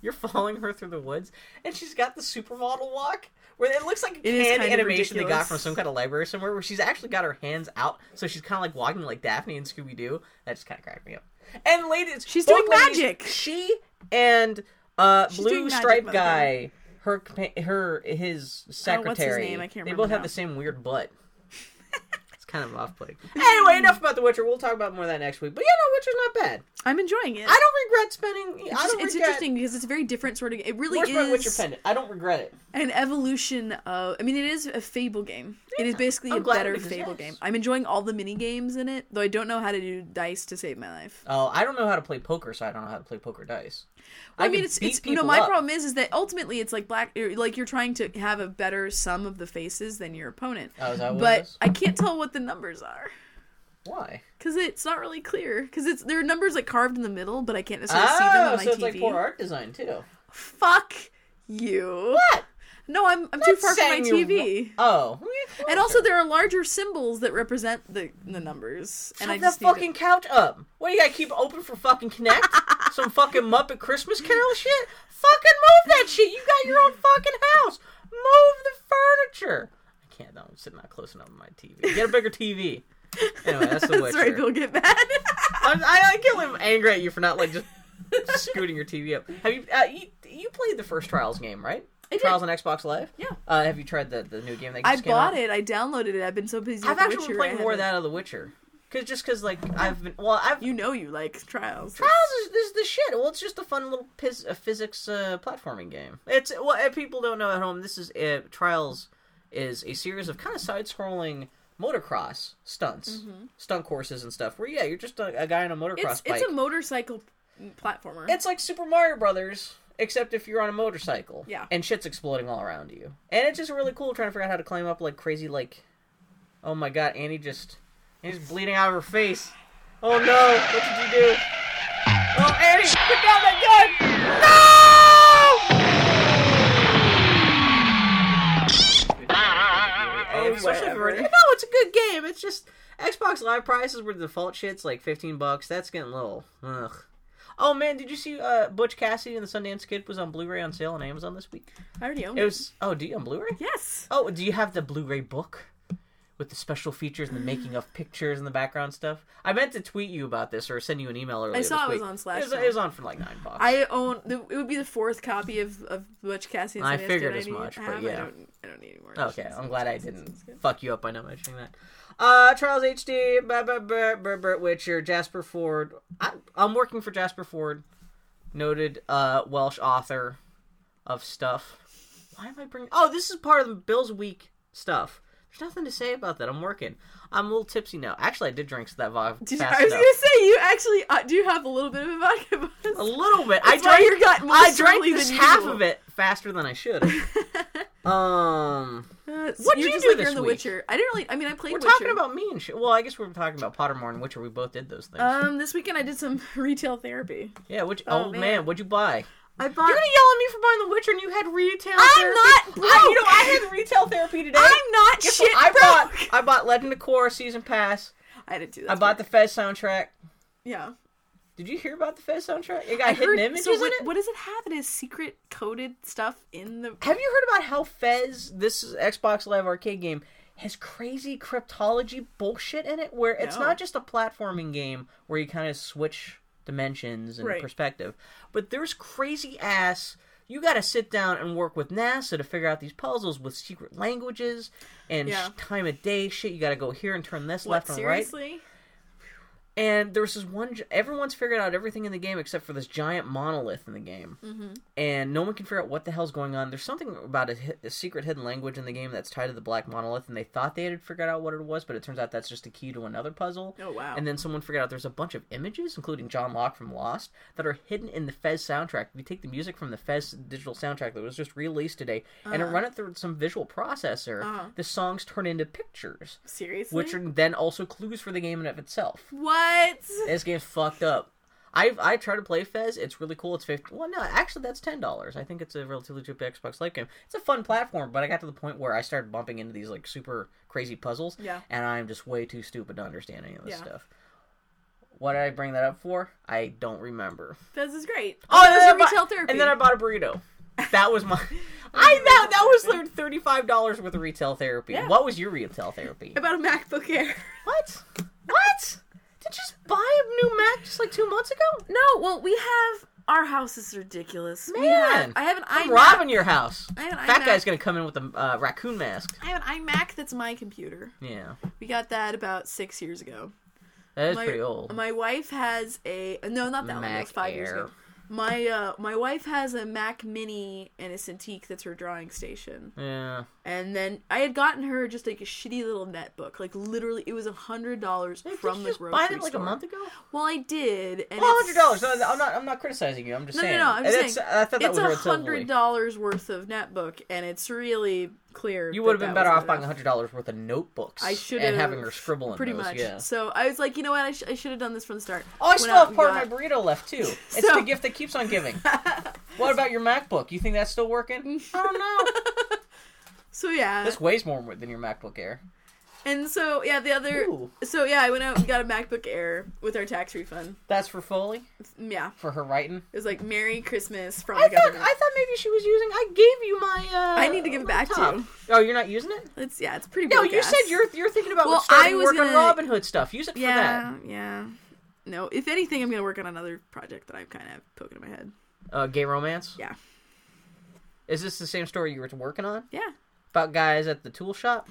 D: you're following her through the woods, and she's got the supermodel walk. Where it looks like a
C: It
D: canned animation they got from some kind of library somewhere, where she's actually got her hands out, so she's kind of like walking like Daphne and Scooby Doo. That just kind of cracked me up. And ladies,
C: She's doing
D: ladies,
C: magic.
D: She and uh,
C: She's
D: blue
C: magic,
D: striped
C: by the way.
D: guy, her her his secretary.
C: name? I can't
D: They both have the same weird butt. It's kind of off-putting. Anyway, enough about The Witcher. We'll talk about more of that next week. But yeah, no, Witcher's not bad.
C: I'm enjoying it.
D: I don't regret spending.
C: It's,
D: I don't
C: it's
D: regret.
C: interesting because it's a very different sort of. It really
D: Where's my Witcher
C: is
D: pendant? I don't regret it.
C: an evolution of. I mean, it is a Fable game. it is basically
D: I'm
C: a better
D: it exists.
C: Fable game. I'm enjoying all the mini games in it, though I don't know how to do dice to save my life.
D: Oh, I don't know how to play poker, so I don't know how to play poker dice.
C: I, mean, it's it's you know my
D: up.
C: problem is is that ultimately it's like black or, like you're trying to have a better sum of the faces than your opponent.
D: Oh, is that what
C: but? I can't tell what the numbers are
D: Why?
C: because it's not really clear. Because it's there are numbers like carved in the middle, but I can't necessarily see them
D: Oh,
C: on my
D: so it's
C: TV.
D: like poor art design too.
C: Fuck you.
D: What?
C: No, I'm I'm too far from my
D: you're
C: TV.
D: Oh,
C: And also, there are larger symbols that represent the the numbers, and
D: Shut
C: I
D: that
C: just need
D: fucking couch up. What do you gotta keep open for fucking Kinect? Some fucking Muppet Christmas Carol shit? Fucking move that shit. You got your own fucking house. Move the furniture. I can't. No, I'm sitting not close enough to my TV. Get a bigger TV. Anyway, that's the. Witcher.
C: Sorry, people get mad.
D: I'm, I, I can't live angry at you for not like just scooting your TV up. Have you, uh, you? You played the first Trials game, right?
C: I.
D: Trials on Xbox Live.
C: Yeah.
D: Uh, have you tried the the new game that
C: I
D: just came
C: bought
D: out?
C: it. I downloaded it. I've been so busy.
D: I've
C: with
D: actually
C: Witcher,
D: been
C: I
D: playing more of
C: haven't-
D: that of The Witcher. Cause just cause like I've been well I've
C: You know, you like trials.
D: Trials is, is the shit. Well, it's just a fun little a physics uh, platforming game. It's well, if people don't know at home, this is uh, Trials is a series of kind of side-scrolling motocross stunts, stunt courses and stuff. Where yeah, you're just a, a guy on a motocross
C: Mm-hmm. It's
D: bike.
C: it's a motorcycle platformer.
D: It's like Super Mario Brothers, except if you're on a motorcycle.
C: Yeah.
D: And shit's exploding all around you. And it's just really cool trying to figure out how to climb up like crazy like Oh my god, Annie just Annie's bleeding out of her face. Oh no, what did you do? Oh Annie, put down that gun! No! Especially if you're-
C: whatever.
D: no, it's a good game. It's just Xbox Live prices were the default shit's like fifteen bucks. That's getting a little ugh. Oh man, did you see uh, Butch Cassidy and the Sundance Kid was on Blu-ray on sale on Amazon this week?
C: I already own
D: It
C: it.
D: was oh, do you on Blu-ray?
C: Yes.
D: Oh, do you have the Blu-ray book with the special features and the making of pictures and the background stuff. I meant to tweet you about this or send you an email earlier.
C: I saw it was on Slash
D: It was, it was on for like nine bucks.
C: I own. The, it would be the fourth copy of of Butch Cassidy.
D: I figured as
C: need-
D: much, but
C: have.
D: yeah.
C: I don't. I don't need any more.
D: Okay. I'm glad I didn't fuck you up by not mentioning that. Uh, Trials HD, Bert Witcher, Jasper Fforde. I, I'm working for Jasper Fforde, noted uh, Welsh author of stuff. Why am I bringing? Oh, this is part of the Bills Week stuff. Nothing to say about that. I'm working. I'm a little tipsy now. Actually, I did drink that vodka
C: Did you,
D: fast
C: I was
D: enough.
C: gonna say you actually uh, do have a little bit of a vodka buzz?
D: A little bit.
C: That's
D: I drank.
C: you got more
D: I drank this half
C: usual.
D: of it faster than I should. um.
C: Uh,
D: What'd
C: you're
D: you
C: just
D: do
C: like
D: this
C: in The
D: week?
C: Witcher. I didn't really. I mean, I played.
D: We're
C: Witcher.
D: talking about me and shit. Well, I guess we were talking about Pottermore and Witcher. We both did those things.
C: Um, this weekend I did some retail therapy.
D: yeah. Which?
C: oh,
D: Oh, man.
C: man.
D: what'd you buy?
C: I bought.
D: You're gonna yell at me for buying The Witcher and you had retail. Therapy.
C: I'm
D: therapy?
C: not
D: I, you know. I had retail therapy today.
C: I'm not
D: Guess
C: shit
D: what? I
C: broke.
D: bought. I bought Legend of Korra season pass.
C: I didn't do that.
D: I bought the Fez soundtrack.
C: Yeah.
D: Did you hear about the Fez soundtrack? It got
C: I
D: hidden
C: heard.
D: images
C: So
D: in
C: what,
D: it.
C: what does it have? It has secret coded stuff in the.
D: Have you heard about how Fez, this Xbox Live Arcade game, has crazy cryptology bullshit in it? Where it's
C: No.
D: not just a platforming game where you kind of switch dimensions and
C: Right.
D: perspective, but there's crazy ass. You got to sit down and work with NASA to figure out these puzzles with secret languages and
C: Yeah.
D: sh- time of day shit. You got to go here and turn this
C: What
D: left and right.
C: seriously?
D: And there's this one. Everyone's figured out everything in the game except for this giant monolith in the game,
C: Mm-hmm.
D: and no one can figure out what the hell's going on. There's something about a, a secret hidden language in the game that's tied to the black monolith, and they thought they had figured out what it was, but it turns out that's just a key to another puzzle.
C: Oh wow.
D: And then someone figured out there's a bunch of images, including John Locke from Lost, that are hidden in the Fez soundtrack. If you take the music from the Fez digital soundtrack that was just released today and
C: Uh-huh.
D: run it through some visual processor,
C: Uh-huh.
D: the songs turn into pictures,
C: seriously.
D: which are then also clues for the game in of itself.
C: what?
D: This game's fucked up. I I try to play Fez. It's really cool. It's fifty. Well, no, actually, that's ten dollars. I think it's a relatively cheap Xbox Live game. It's a fun platform, but I got to the point where I started bumping into these like super crazy puzzles.
C: Yeah.
D: And I'm just way too stupid to understand any of this
C: Yeah.
D: stuff. What did I bring that up for? I don't remember.
C: Fez is great.
D: Oh,
C: that
D: and then
C: your
D: bought-
C: retail therapy.
D: And then I bought a burrito. That was my. I that that was like thirty five dollars worth of retail therapy.
C: Yeah.
D: What was your retail therapy?
C: I bought a MacBook Air.
D: What? What? Did you just buy a new Mac just like two months ago?
C: No, well, we have our house is ridiculous. We
D: Man,
C: have, I have an
D: I'm
C: iMac.
D: robbing your house.
C: I have an
D: Fat
C: iMac.
D: guy's gonna come in with a uh, raccoon mask.
C: I have an iMac that's my computer.
D: Yeah,
C: We got that about six years ago.
D: that is
C: my,
D: pretty old.
C: My wife has a no, not that one. That
D: Mac
C: was five years
D: Air.
C: ago. My uh, my wife has a Mac Mini and a Cintiq that's her drawing station.
D: Yeah,
C: And then I had gotten her just like a shitty little netbook. Like literally, it was a hundred dollars
D: Hey,
C: from the grocery
D: buy that like
C: store.
D: a month ago?
C: Well, I did. And
D: Well, hundred dollars. No, I'm not. I'm not criticizing you. I'm just
C: No, no,
D: saying.
C: no, I'm just saying,
D: I thought that
C: it's a hundred dollars worth of netbook, and it's really clear.
D: You would have been better off buying hundred dollars worth of notebooks.
C: I should
D: and having her scribble in
C: pretty
D: those,
C: much.
D: Yeah.
C: So I was like, you know what? I, sh- I should have done this from the start.
D: Oh, I
C: Went
D: still have part
C: got-
D: of my burrito left too. It's
C: So-
D: the gift that keeps on giving. what about your MacBook? You think that's still working? I don't know.
C: So yeah,
D: this weighs more than your MacBook Air.
C: And so yeah, the other.
D: Ooh.
C: So yeah, I went out and got a MacBook Air with our tax refund.
D: That's for Foley
C: Yeah,
D: for her writing.
C: it was like Merry Christmas from
D: I
C: the
D: thought
C: government.
D: I thought maybe she was using. I gave you my. Uh,
C: I need to give it back to you.
D: Oh, you're not using it?
C: It's yeah, it's pretty.
D: No, you
C: ass.
D: said you're you're thinking about
C: Well, I was
D: work on
C: gonna-
D: Robin Hood stuff. Use it for
C: Yeah,
D: that.
C: yeah. No, if anything, I'm gonna work on another project that I'm kind of poking in my head.
D: Uh, gay romance.
C: Yeah,
D: Is this the same story you were working on
C: yeah.
D: about guys at the tool shop?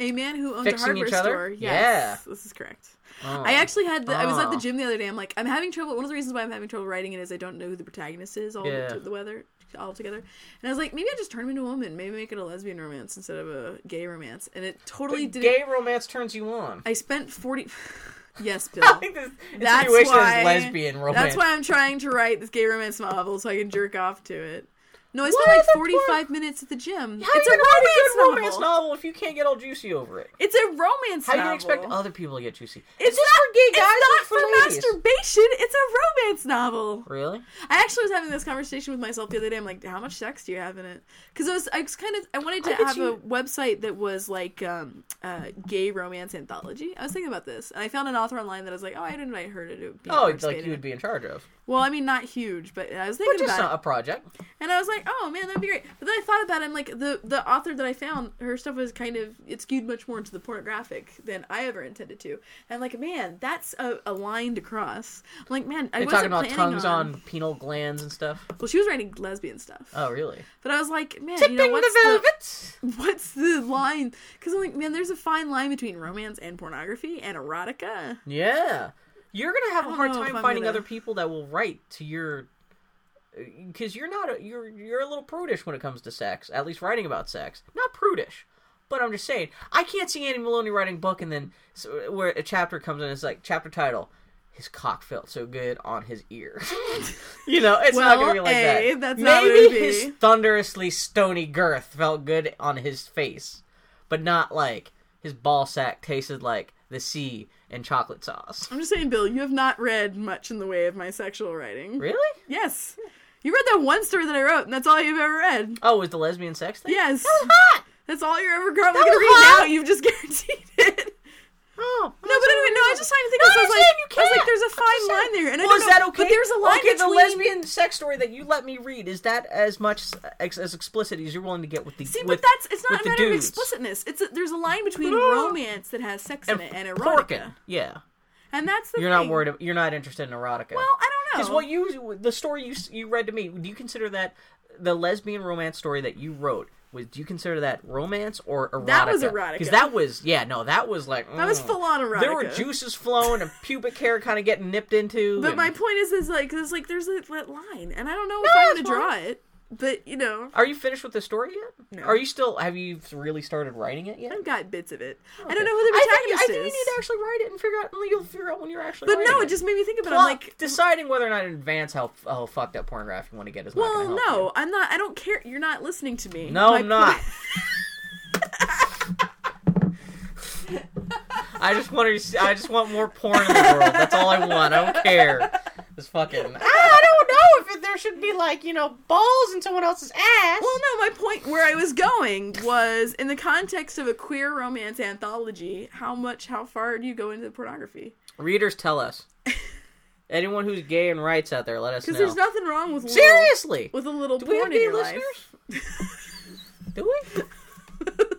C: A man who owns
D: Fixing
C: a hardware store. Yes,
D: Yeah.
C: this is correct.
D: Oh.
C: I actually had. The, I was at the
D: Oh.
C: gym the other day. I'm like, I'm having trouble. One of the reasons why I'm having trouble writing it is I don't know who the protagonist is all
D: Yeah.
C: the, the weather all together. And I was like, maybe I just turn him into a woman. Maybe make it a lesbian romance instead of a gay romance. And it totally did.
D: gay romance turns you on.
C: I spent forty. yes, Bill.
D: I think this
C: That's why.
D: lesbian romance.
C: That's why I'm trying to write this gay romance novel so I can jerk off to it. No, I
D: What?
C: spent like
D: That's
C: 45 minutes at the gym.
D: How
C: it's a
D: you gonna write
C: romance, novel.
D: romance novel if you can't get all juicy over it?
C: It's a romance
D: How do you expect other people to get juicy?
C: It's
D: this
C: not
D: for gay guys
C: It's not
D: for, ladies?
C: masturbation. It's a romance novel.
D: Really?
C: I actually was having this conversation with myself the other day. I'm like, how much sex do you have in it? Because I was, I was kind of, I wanted to
D: I
C: have
D: you-
C: a website that was like um, uh, gay romance anthology. I was thinking about this, and I found an author online that I was like, oh, I'd invite her to do. Be
D: Oh, it's like you would be in charge of.
C: Well, I mean, not huge, but I was
D: But
C: thinking
D: just
C: about
D: a project.
C: and I was like, like, oh man, that'd be great. But then I thought about it. I'm like, the the author that I found, her stuff was kind of it skewed much more into the pornographic than I ever intended to. And I'm like, man, that's a, a line to cross. I'm like, man, I
D: You're
C: wasn't
D: talking about
C: planning
D: tongues
C: on...
D: on penal glands and stuff.
C: Well, she was writing lesbian stuff.
D: Oh, really?
C: But I was like, man, you know what's
D: the
C: the,
D: velvet.
C: what's the line? Because I'm like, man, there's a fine line between romance and pornography and erotica.
D: Yeah, you're gonna have a hard time finding
C: gonna-
D: other people that will write to your. Because you're not a, you're you're a little prudish when it comes to sex. At least writing about sex, not prudish. But I'm just saying, I can't see Annie Maloney writing a book and then so, where a chapter comes in, it's like chapter title. His cock felt so good on his ear. you know, it's not gonna be like
C: A,
D: that.
C: that's not
D: Maybe his thunderously stony girth felt good on his face, but not like his ball sack tasted like the sea and chocolate sauce.
C: I'm just saying, Bill, you have not read much in the way of my sexual writing.
D: Really?
C: Yes. You read that one story that I wrote, and that's all you've ever read.
D: Oh, was the lesbian sex thing?
C: Yes.
D: That was hot.
C: That's all you're ever
D: That
C: gonna read
D: hot.
C: now. You've just guaranteed it.
D: Oh.
C: No, but anyway, no, I just trying to think.
D: No.
C: I was like,
D: you
C: I was like, there's a fine line there, and I don't
D: is
C: know.
D: that okay?
C: But there's a line
D: okay,
C: between.
D: the lesbian sex story that you let me read is that as much ex- as explicit as you're willing to get with the
C: See,
D: with,
C: but that's it's not a matter of explicitness. It's a, there's a line between
D: No.
C: romance that has sex in it and erotica,
D: Yeah,
C: and that's the
D: you're
C: thing.
D: not worried. You're not interested in erotica.
C: Well, I don't.
D: Because what you the story you you read to me, do you consider that the lesbian romance story that you wrote? Was, do you consider that romance or erotica?
C: That was erotica.
D: Because that was yeah no that was like
C: that was
D: mm.
C: full on erotica.
D: There were juices flowing and pubic hair kind of getting nipped into.
C: But
D: and-
C: my point is, is like, there's like, there's a, line, and I don't know
D: No,
C: if I'm gonna draw it. But you know,
D: Are you finished with the story yet?
C: No.
D: Are you still? Have you really started writing it yet?
C: I've got bits of it. I don't know who the
D: I think, I think you
C: is.
D: need to actually write it and figure out. You'll figure out when you're actually.
C: but
D: writing
C: no,
D: it
C: just made me think about. it. I'm like,
D: deciding whether or not in advance how how fucked up pornography you want to get is not
C: well,
D: gonna help
C: no,
D: you.
C: I'm not. I don't care. You're not listening to me.
D: No,
C: My
D: I'm not.
C: point-
D: I just want to. I just want more porn in the world. That's all I want. I don't care. This fucking. Ah, I don't know if there should be like you know balls in someone else's ass.
C: Well, no, my point where I was going was in the context of a queer romance anthology. How much, how far do you go into the pornography?
D: Readers, tell us. Anyone who's gay and writes out there, let us know.
C: Because there's nothing wrong with little,
D: Seriously,
C: with a little
D: do we have
C: porn in your
D: listeners?
C: life.
D: Do we?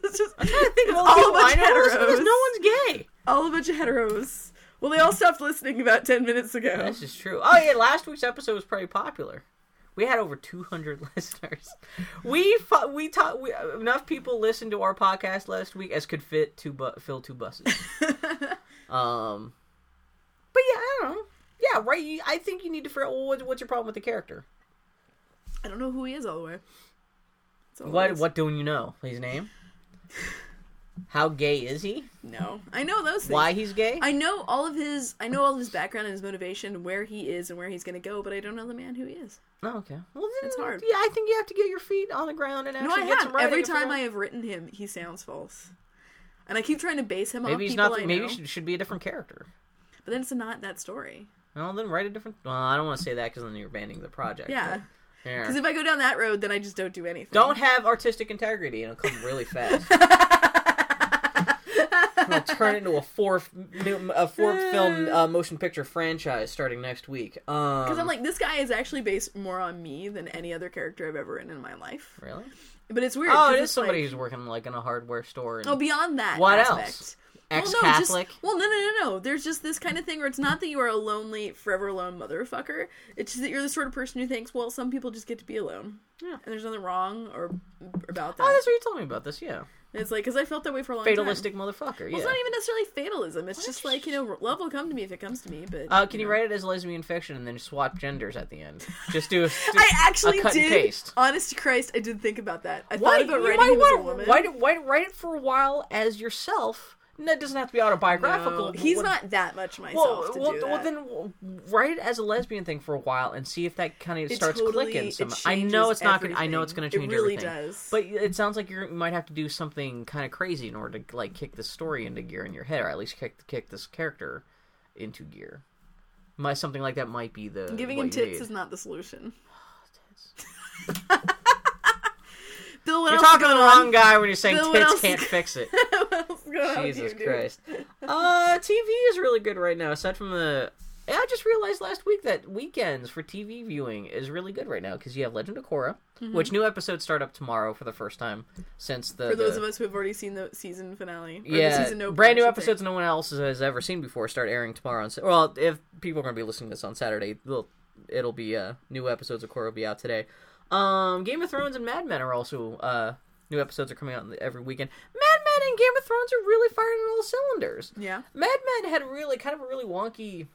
C: it's just
D: I'm trying to think of all the
C: all
D: people
C: a
D: I
C: bunch of
D: that listen
C: heteros.
D: No one's gay.
C: all a bunch of heteros. Well, they all stopped listening about ten minutes ago.
D: This is true. Oh yeah, last week's episode was pretty popular. We had over 200 listeners. We fu- we taught we, enough people listened to our podcast last week as could fit two bu- fill two buses. um, but yeah, I don't know. Yeah, right. you- I think you need to figure out well, what, what's your problem with the character.
C: I don't know who he is all the way. All it
D: what don't you know? His name? How gay is he?
C: No, I know those things.
D: Why he's gay?
C: I know all of his. I know all of his background and his motivation, where he is and where he's going to go, but I don't know the man who he is.
D: Oh, okay. Well, then,
C: It's hard.
D: Yeah, I think you have to get your feet on the ground and
C: No,
D: actually
C: I
D: get some
C: have.
D: writing
C: Every time I have written him, he sounds false, and I keep trying to base him off
D: Maybe he's not. Maybe should, should be a different character.
C: But then it's not that story.
D: Well, then write a different. Well, I don't want to say that because then you're abandoning the project.
C: Yeah,
D: but- Yeah.
C: because if I go down that road, then I just don't do anything.
D: Don't have artistic integrity, and it'll come really fast. It'll turn into a fourth, new- a fourth film uh, motion picture franchise starting next week. Um,
C: Because I'm like, this guy is actually based more on me than any other character I've ever written in my life.
D: really?
C: But it's weird.
D: Oh, it is somebody
C: like-
D: who's working like in a hardware store. And
C: Oh, beyond that.
D: What
C: aspect.
D: else?
C: Well, no,
D: ex-Catholic.
C: just, well, no, no, no, no. There's just this kind of thing where it's not that you are a lonely, forever alone motherfucker. It's just that you're the sort of person who thinks, well, some people just get to be alone.
D: Yeah.
C: And there's nothing wrong or about that.
D: Oh, that's what you told me about this. Yeah,
C: And it's like, because I felt that way for a long time.
D: fatalistic
C: time.
D: motherfucker.
C: Well, it's not even necessarily fatalism. It's just like, you know, love will come to me if it comes to me. But
D: Uh, can you
C: know.
D: write it as lesbian fiction and then swap genders at the end? Just do
C: I actually
D: a cut
C: did.
D: and paste.
C: Honest to Christ, I did think about that. I
D: Why,
C: thought about
D: you
C: writing
D: might
C: him as a woman.
D: why, why write it for a while as yourself. No, it doesn't have to be autobiographical.
C: No, he's
D: what-
C: not that much
D: Well,
C: myself to
D: well,
C: do
D: well, then write it as a lesbian thing for a while and see if that kind of
C: It
D: starts
C: totally-
D: clicking. Some, I know it's not. Gonna, I know it's going to change
C: It really
D: everything.
C: does.
D: But it sounds like you're, you might have to do something kind of crazy in order to like kick the story into gear in your head, or at least kick kick this character into gear. My something like that might be the
C: Giving him tits
D: need.
C: is not the solution. Oh, Bill, what
D: You're talking to the wrong guy when you're saying
C: Bill,
D: tits can't fix it.
C: what else is going on with
D: Jesus
C: you?
D: Christ. Uh, TV is really good right now. Aside from the I just realized last week that weekends for TV viewing is really good right now because you have Legend of Korra, which new episodes start up tomorrow for the first time since the
C: For those
D: the-
C: of us who have already seen the season finale,
D: yeah,
C: season opener,
D: brand new
C: should say.
D: episodes no one else has ever seen before start airing tomorrow. On, well, if people are going to be listening to this on Saturday, it'll, it'll be uh, new episodes of Korra will be out today. Um, Game of Thrones and Mad Men are also uh, new episodes are coming out every weekend. Mad Men and Game of Thrones are really firing on all cylinders.
C: Yeah,
D: Mad Men had really kind of a really wonky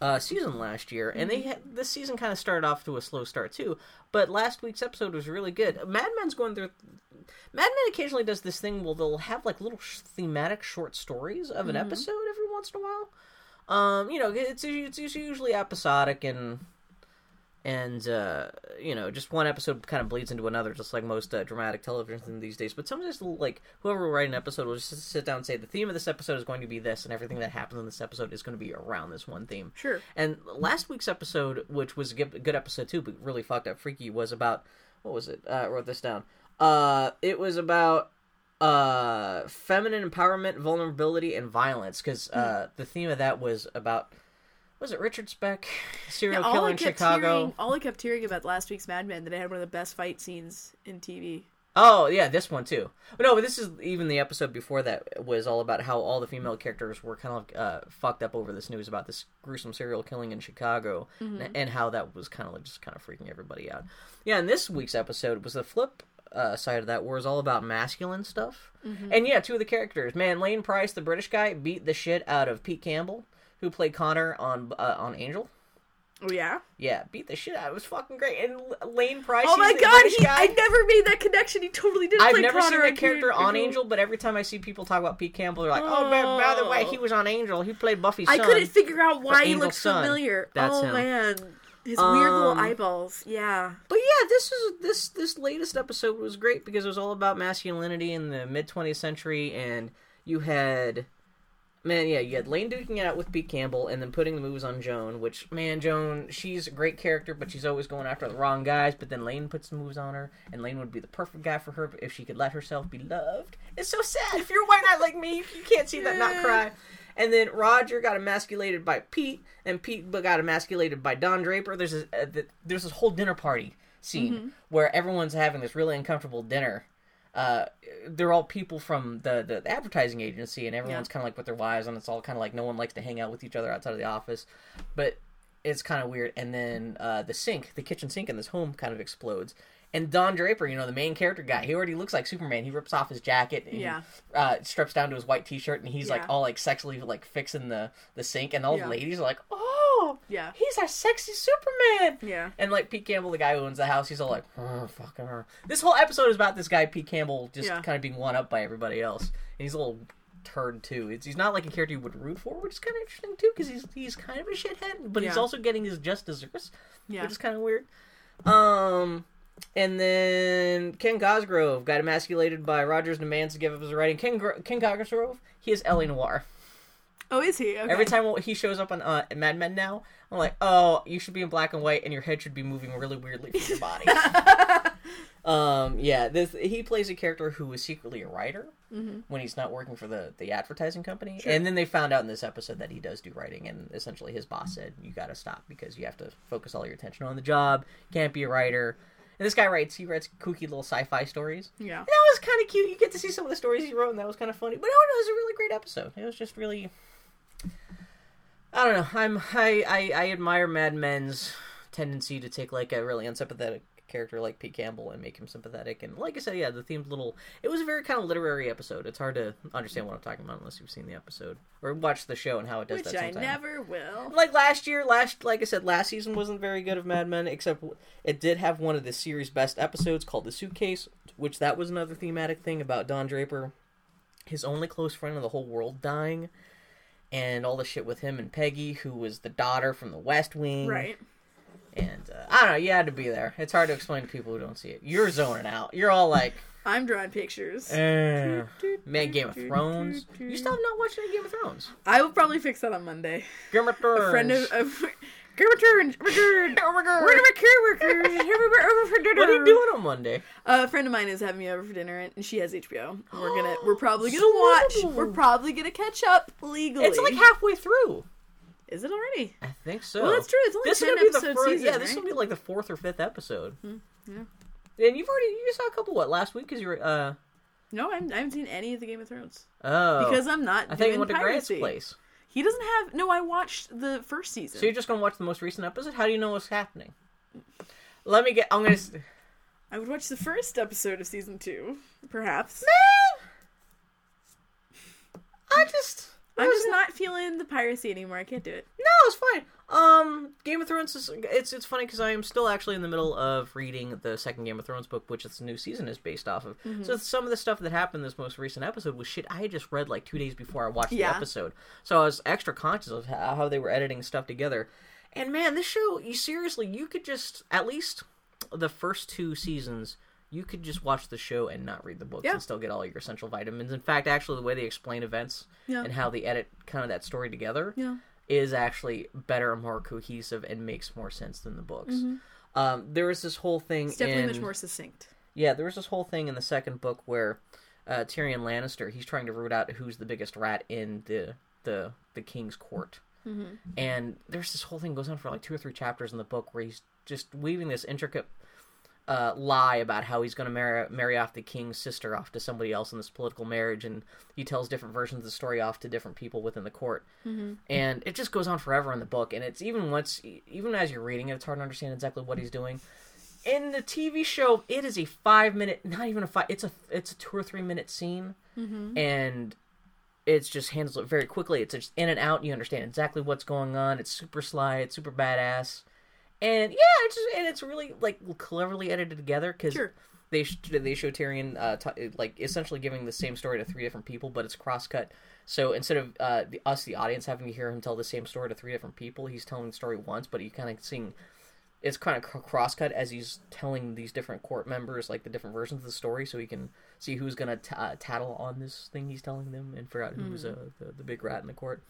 D: uh, season last year, and
C: Mm-hmm.
D: they had this season kind of started off to a slow start too. But last week's episode was really good. Mad Men's going through. Mad Men occasionally does this thing where they'll have like little sh- thematic short stories of an
C: Mm-hmm.
D: episode every once in a while. Um, you know, it's it's usually episodic and and uh, you know, just one episode kind of bleeds into another, just like most uh, dramatic television these days. But sometimes, like whoever will write an episode will just sit down and say the theme of this episode is going to be this, and everything that happens in this episode is going to be around this one theme.
C: sure.
D: And last week's episode, which was a good, episode too, but really fucked up freaky, was about what was it? Uh, I wrote this down. Uh, it was about uh feminine empowerment, vulnerability, and violence. Because uh, the theme of that was about was it Richard Speck, serial
C: all
D: killer in Chicago?
C: hearing, all I kept hearing about last week's Mad Men that it had one of the best fight scenes in TV.
D: Oh yeah, this one too. But No, but this is even the episode before that was all about how all the female characters were kind of uh, fucked up over this news about this gruesome serial killing in Chicago, and, and how that was kind of like just kind of freaking everybody out. Yeah, and this week's episode was the flip uh, side of that, where it's all about masculine stuff. And yeah, two of the characters, man, Lane Price, the British guy, beat the shit out of Pete Campbell, who played Connor on uh, on Angel.
C: Oh yeah.
D: Yeah, beat the shit out. It was fucking great. And Lane Price,
C: Oh my god, he,
D: guy.
C: I never made that connection. He totally did.
D: I've
C: play
D: never
C: Connor
D: seen that character on
C: Angel.
D: But every time I see people talk about Pete Campbell, they're like, "Oh, by, by the way, he was on Angel. He played Buffy's
C: I
D: son."
C: couldn't figure out why he looked familiar.
D: That's
C: oh
D: him.
C: man, his weird little
D: Um,
C: eyeballs. Yeah.
D: But yeah, this is this this latest episode was great because it was all about masculinity in the mid 20th century, and you had. Man, yeah, you had Lane duking it out with Pete Campbell and then putting the moves on Joan, which, man, Joan, she's a great character, but she's always going after the wrong guys. But then Lane puts the moves on her, and Lane would be the perfect guy for her if she could let herself be loved. It's so sad. If you're a white knight like me, you can't see that not cry. And then Roger got emasculated by Pete, and Pete got emasculated by Don Draper. There's this, uh, th- there's this whole dinner party scene where everyone's having this really uncomfortable dinner. Uh, they're all people from the, the advertising agency, and everyone's
C: Yeah.
D: kind of like with their wives, and it's all kind of like no one likes to hang out with each other outside of the office. But it's kind of weird. And then uh, the sink, the kitchen sink in this home, kind of explodes. And Don Draper, you know, the main character guy, he already looks like Superman. He rips off his jacket, and
C: Yeah.
D: uh, strips down to his white T-shirt, and he's like all like sexually like fixing the the sink, and all
C: Yeah.
D: the ladies are like, "Oh,
C: Yeah.
D: he's a sexy Superman."
C: Yeah.
D: And like Pete Campbell, the guy who owns the house, he's all like, oh, fucking her. This whole episode is about this guy, Pete Campbell, just
C: Yeah.
D: kind of being one up by everybody else. And he's a little turd too. It's, he's not like a character you would root for, which is kind of interesting too, because he's he's kind of a shithead, but he's also getting his just desserts,
C: Yeah.
D: which is kind of weird. Um, and then Ken Cosgrove got emasculated by Rogers' demands to give up his writing. Ken Gro- Ken Cosgrove, he is L.A. Noire.
C: Oh, is he? Okay.
D: Every time he shows up on uh, Mad Men now, I'm like, oh, you should be in black and white, and your head should be moving really weirdly from your body. um, yeah, this he plays a character who is secretly a writer when he's not working for the the advertising company, and then they found out in this episode that he does do writing, and essentially his boss said, you got to stop because you have to focus all your attention on the job. Can't be a writer. And this guy writes, he writes kooky little sci-fi stories.
C: Yeah.
D: And that was kind of cute. You get to see some of the stories he wrote, and that was kind of funny. But no, no, it was a really great episode. It was just really. I don't know. I'm I, I I admire Mad Men's tendency to take like a really unsympathetic character like Pete Campbell and make him sympathetic. And like I said, yeah, the theme's little. It was a very kind of literary episode. It's hard to understand what I'm talking about unless you've seen the episode or watched the show and how it does
C: Which
D: that.
C: Which
D: I
C: never will.
D: Like last year, last like I said, last season wasn't very good of Mad Men, except it did have one of the series' best episodes called "The Suitcase," which that was another thematic thing about Don Draper, his only close friend in the whole world dying, and all the shit with him and Peggy, who was the daughter from The West Wing,
C: Right.
D: And uh, I don't know, you had to be there. It's hard to explain to people who don't see it. You're zoning out. You're all like,
C: I'm drawing pictures.
D: eh. man, Game of Thrones. You still have not watched any Game of Thrones.
C: I will probably fix that on Monday.
D: Game of Thrones.
C: A friend of, of Game of Thrones. We're gonna make coworkers. over for dinner.
D: What are you doing on Monday?
C: Uh, a friend of mine is having me over for dinner, and she has HBO. We're gonna, we're probably gonna watch. We're probably gonna catch up legally.
D: It's like halfway through.
C: Is it already?
D: I think so.
C: Well, that's true. It's only
D: This is
C: ten
D: gonna be the
C: episode
D: first.
C: season,
D: yeah, this is gonna be like the fourth or fifth episode.
C: yeah.
D: And you've already you saw a couple what last week because you were uh
C: No, I haven't, I haven't seen any of the Game of Thrones
D: oh
C: because I'm not.
D: I think
C: doing
D: you went to Grant's place.
C: He doesn't have. No, I watched the first season.
D: So you're just gonna watch the most recent episode? How do you know what's happening? Let me get. I'm gonna.
C: I would watch the first episode of season two, perhaps.
D: Man, I just.
C: I'm just not feeling the piracy anymore. I can't do it.
D: No, it's fine. Um, Game of Thrones is it's it's funny because I am still actually in the middle of reading the second Game of Thrones book, which its new season is based off of.
C: Mm-hmm.
D: So some of the stuff that happened this most recent episode was shit I had just read like two days before I watched
C: Yeah.
D: the episode, so I was extra conscious of how, how they were editing stuff together. And man, this show, you seriously, you could just at least the first two seasons. You could just watch the show and not read the books
C: Yeah.
D: and still get all your essential vitamins. In fact, actually, the way they explain events
C: Yeah.
D: and how they edit kind of that story together,
C: Yeah.
D: Is actually better and more cohesive and makes more sense than the books. Um, there was this whole thing
C: Mm-hmm. It's definitely
D: in
C: much more succinct.
D: yeah, there was this whole thing in the second book where uh, Tyrion Lannister he's trying to root out who's the biggest rat in the the the king's court,
C: Mm-hmm.
D: and there's this whole thing goes on for like two or three chapters in the book where he's just weaving this intricate uh, lie about how he's going to marry marry off the king's sister off to somebody else in this political marriage, and he tells different versions of the story off to different people within the court, and it just goes on forever in the book. And it's even once, even as you're reading it, it's hard to understand exactly what he's doing. In the TV show, it is a five minute, not even a five. It's a it's a two or three minute scene, and it's just handles it very quickly. It's just in and out. You understand exactly what's going on. It's super sly. It's super badass, and yeah, it's just, and it's really like cleverly edited together because
C: Sure.
D: they sh- they show Tyrion uh, t- like essentially giving the same story to three different people, but it's cross cut. So instead of uh, the, us, the audience, having to hear him tell the same story to three different people, he's telling the story once, but you kind of seeing it's kind of cross cut as he's telling these different court members like the different versions of the story, so he can see who's gonna t- uh, tattle on this thing he's telling them and figure out who's uh, the, the big rat in the court.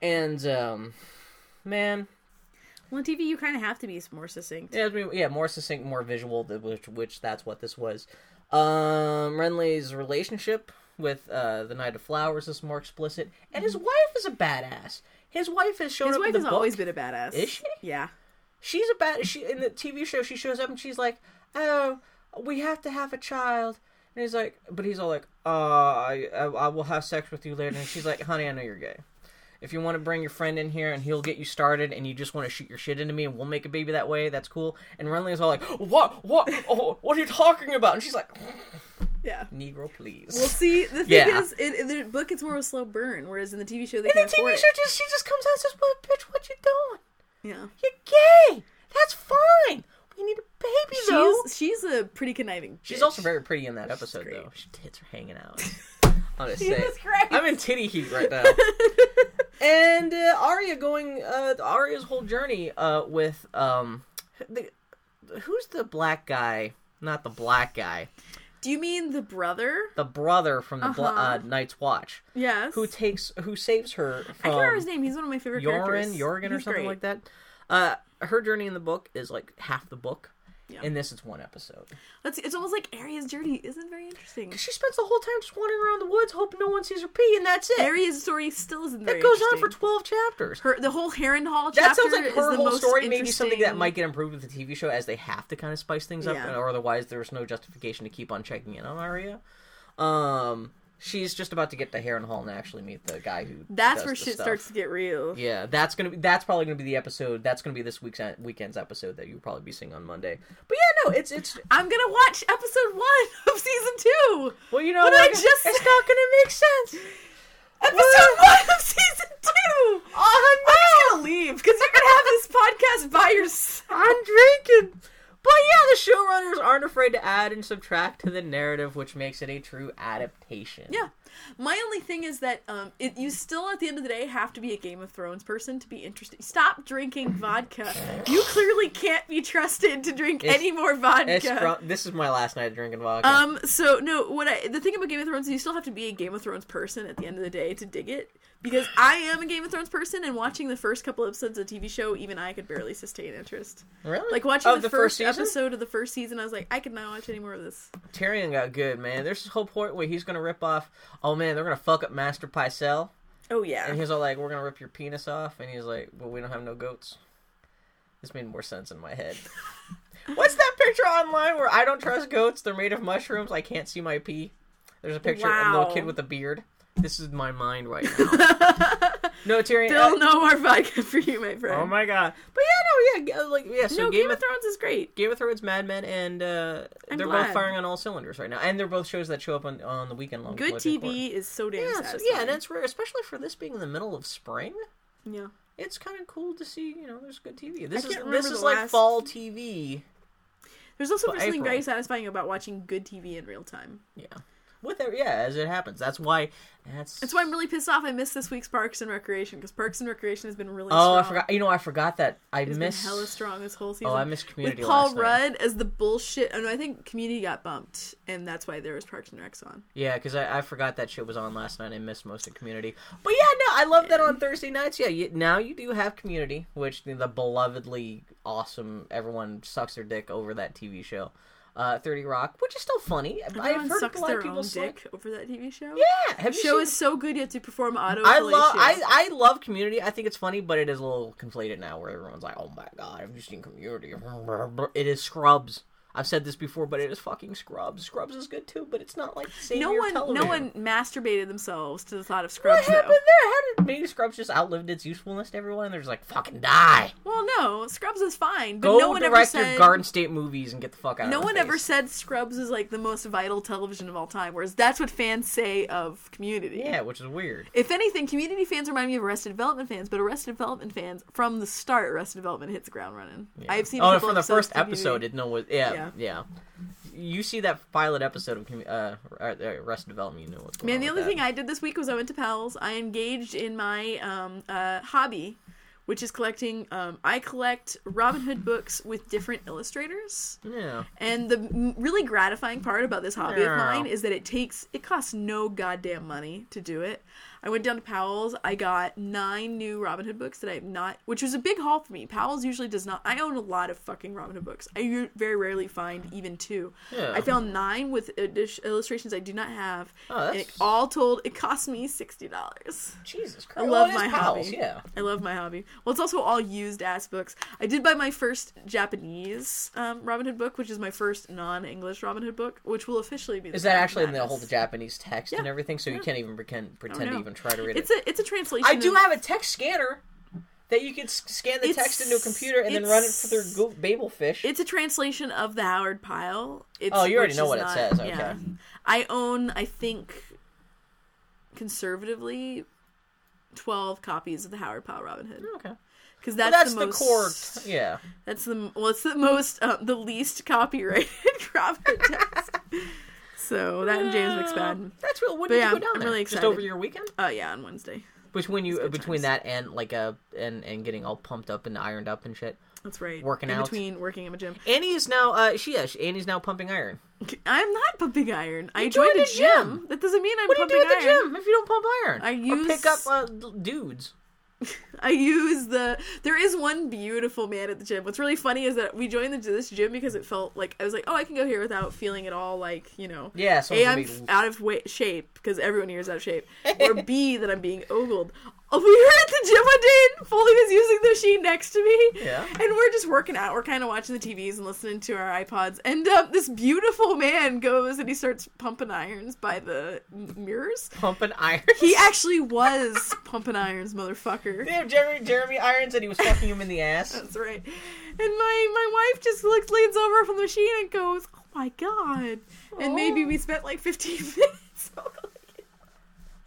D: And um, man,
C: Well, on TV, you kind of have to be more succinct.
D: yeah, yeah, more succinct, more visual, which which that's what this was. Um, Renly's relationship with uh, the Knight of Flowers is more explicit, and his wife is a badass. His wife has shown
C: His
D: up
C: wife
D: in the
C: has
D: book.
C: always been a badass.
D: Is she?
C: Yeah.
D: She's a bad. She in the TV show. She shows up and she's like, "Oh, we have to have a child." And he's like, but he's all like, "Uh, I, I, I will have sex with you later." And she's like, "Honey, I know you're gay. If you want to bring your friend in here and he'll get you started, and you just want to shoot your shit into me, and we'll make a baby that way, that's cool." And Renly is all like, "What? What? Oh, what are you talking about?" And she's like,
C: Yeah.
D: "Negro, please."
C: Well, see, the thing
D: Yeah.
C: is, in, in the book, it's more of a slow burn, whereas in the TV show, they
D: in the TV show, just she just comes out and says, "Well, bitch, what you doing?
C: Yeah.
D: You're gay. That's fine. We need a baby though."
C: She's she's a pretty conniving.
D: She's also very pretty in that episode, though. She tits are hanging out.
C: Jesus
D: saying.
C: Christ.
D: I'm in titty heat right now. and uh, Arya going, uh, Arya's whole journey uh, with um, the, who's the black guy? Not the black guy.
C: Do you mean the brother?
D: The brother from the
C: Uh-huh.
D: uh, Night's Watch,
C: Yes.
D: who takes, who saves her from
C: I can't remember his name. He's one of my favorite
D: Yoren,
C: characters.
D: Jorgen, or something
C: great.
D: like that. Uh, her journey in the book is like half the book.
C: Yeah.
D: In this, it's one episode.
C: That's it's almost like Arya's journey isn't very interesting.
D: She spends the whole time just wandering around the woods, hoping no one sees her pee, and that's it.
C: Arya's story still isn't very
D: goes on for twelve chapters.
C: her the whole Harrenhal
D: That
C: chapter that
D: sounds like
C: is
D: her
C: the
D: whole story. Maybe something that might get improved with the TV show, as they have to kind of spice things up,
C: Yeah.
D: or otherwise there's no justification to keep on checking in on Arya. Um, she's just about to get to Harrenhal and actually meet the guy who.
C: That's where shit
D: stuff.
C: starts to get real.
D: Yeah, that's gonna be. That's probably gonna be the episode. That's gonna be this week's weekend's episode that you'll probably be seeing on Monday. But yeah, no, it's it's.
C: I'm gonna watch episode one of season two.
D: Well, you know,
C: What I just
D: it's not gonna make sense.
C: Episode one of season two.
D: Oh,
C: I'm just gonna oh! leave because you're gonna have this podcast by yourself.
D: I'm drinking. But yeah, the showrunners aren't afraid to add and subtract to the narrative, which makes it a true adaptation.
C: Yeah. My only thing is that um, it, you still, at the end of the day, have to be a Game of Thrones person to be interested. Stop drinking vodka. You clearly can't be trusted to drink
D: It's-
C: any more vodka.
D: It's fr- this is my last night drinking vodka.
C: Um. So no. What I the thing about Game of Thrones is you still have to be a Game of Thrones person at the end of the day to dig it. Because I am a Game of Thrones person, and watching the first couple episodes of the TV show, even I could barely sustain interest.
D: really?
C: Like watching
D: Of
C: the, first,
D: season?
C: episode of the first season, I was like, I could not watch any more of this.
D: Tyrion got good, man. There's this whole point where he's gonna rip off. Oh man, they're gonna fuck up Master Pycelle.
C: Oh yeah.
D: And he was all like, "We're gonna rip your penis off," and he's like, "Well, we don't have no goats." This made more sense in my head. What's that picture online where I don't trust goats? They're made of mushrooms. I can't see my pee. There's a picture of a little kid with a beard. This is my mind right now. no, Tyrion.
C: Still
D: uh,
C: no more vodka for you, my friend.
D: oh my god! But yeah, no, yeah, like yeah. So
C: no,
D: Game,
C: Game
D: of
C: of Thrones is great.
D: Game of Thrones, Mad Men, and uh, they're
C: glad.
D: both firing on all cylinders right now, and they're both shows that show up on on the weekend long.
C: Good. TV is so damn
D: Yeah,
C: satisfying.
D: yeah, and it's rare, especially for this being in the middle of spring.
C: yeah.
D: It's kind of cool to see, you know, there's good TV. This is this is like
C: last-
D: fall TV.
C: There's also something very satisfying about watching good TV in real time.
D: Yeah, with it, yeah, as it happens. That's why. That's
C: That's why I'm really pissed off. I missed this week's Parks and Recreation because Parks and Recreation has been really.
D: Oh, I forgot. You know, I forgot that I
C: It's
D: missed.
C: been hella strong this whole season.
D: Oh, I missed Community
C: with Paul
D: last night.
C: Rudd as the bullshit. And I think Community got bumped, and that's why there was Parks and Recs on.
D: Yeah, because I, I forgot that shit was on last night. I missed most of Community. But yeah, no, I love that on Thursday nights. Yeah, you, now you do have Community, which the belovedly awesome. Everyone sucks their dick over that TV show. Uh, Thirty Rock, which is still funny. I've
C: Everyone
D: heard
C: sucks
D: a lot
C: their
D: of people
C: own dick over that TV show.
D: Yeah, have
C: The show
D: seen-
C: is so good you have to perform auto.
D: I love I I love Community. I think it's funny, but it is a little conflated now, where everyone's like, "Oh my god, have you seen Community?" It is Scrubs. I've said this before, but it is fucking Scrubs. Scrubs is good too, but it's not like
C: no one, no one masturbated themselves to the thought of Scrubs.
D: What happened
C: though.
D: there? How did maybe Scrubs just outlived its usefulness to everyone? And they're just like, "Fucking die."
C: Well, no, Scrubs is fine, but
D: Go
C: no one ever
D: direct
C: said.
D: your Garden State movies and get the fuck out.
C: no one ever said Scrubs is like the most vital television of all time, whereas that's what fans say of Community.
D: Yeah, which is weird.
C: If anything, Community fans remind me of Arrested Development fans, but Arrested Development fans, from the start, Arrested Development hits the ground running. I've seen.
D: Oh, from the first episode, it no was yeah,
C: Yeah.
D: Yeah You see that pilot episode of uh, uh, Arrested Development, you know what's going
C: Man, the only thing I did this week was I went to Powell's. I engaged in my um, uh, hobby, which is collecting. Um, I collect Robin Hood books with different illustrators.
D: yeah.
C: And the really gratifying part about this hobby of mine is that it takes it costs no goddamn money to do it. I went down to Powell's. I got nine new Robin Hood books that I have not, which was a big haul for me. Powell's usually does not. I own a lot of fucking Robin Hood books. I very rarely find even two.
D: Yeah.
C: I found nine with illustrations I do not have.
D: Oh,
C: and
D: that's-
C: it all told, it cost me sixty dollars.
D: Jesus Christ.
C: I love
D: is
C: my
D: Powell's,
C: hobby.
D: Yeah.
C: I love my hobby. Well, it's also all used ass books. I did buy my first Japanese um, Robin Hood book, which is my first non-English Robin Hood book, which will officially be. The
D: Is that actually in the whole Japanese text and everything? So you can't even pretend, pretend to
C: no.
D: even try to read
C: It's
D: it.
C: a it's a translation.
D: I do have a text scanner that you can s- scan the
C: It's-
D: text into a computer and then run it for their
C: it's-
D: Go- Babelfish.
C: It's a translation of the Howard Pyle. It's,
D: Oh, you already know
C: is
D: what it says, okay.
C: Yeah. I own, I think, conservatively, twelve copies of the Howard Pyle Robin Hood
D: okay.
C: because
D: Well,
C: that's,
D: that's
C: the,
D: the,
C: most,
D: core. T- yeah.
C: That's the well, it's the most, um, the least copyrighted Robin Hood text. So that and James McSpadden.
D: That's real. When
C: But
D: did
C: yeah,
D: you go down
C: I'm
D: there?
C: really
D: Just over your weekend?
C: Oh yeah, on Wednesday.
D: Between you,
C: good
D: between
C: times.
D: that and like a and and getting all pumped up and ironed up and shit.
C: That's right.
D: Working
C: in
D: out.
C: between working in the gym.
D: Annie is now. Uh, she is. she- Annie's now pumping iron.
C: I'm not pumping iron. I
D: You do
C: joined
D: at
C: a gym.
D: gym.
C: That doesn't mean I'm
D: What do you
C: pumping
D: do at the
C: iron.
D: gym if you don't pump iron?
C: I
D: or
C: use-
D: pick up uh, dudes.
C: I use the. There is one beautiful man at the gym. What's really funny is that we joined the, this gym because it felt like I was like, oh, I can go here without feeling at all like you know.
D: Yeah, so
C: A, I'm f- out of shape because everyone here is out of shape, or B, that I'm being ogled. Oh, we were at the gym one day and Foley was using the machine next to me.
D: Yeah.
C: And we're just working out. We're kind of watching the TVs and listening to our iPods. And um, this beautiful man goes and he starts pumping irons by the mirrors.
D: pumping irons?
C: He actually was pumping irons, motherfucker.
D: Damn, Jeremy, Jeremy Irons and he was fucking him in the ass.
C: That's right. And my my wife just looks leans over from the machine and goes, "Oh my god!" And maybe we spent like 15 minutes.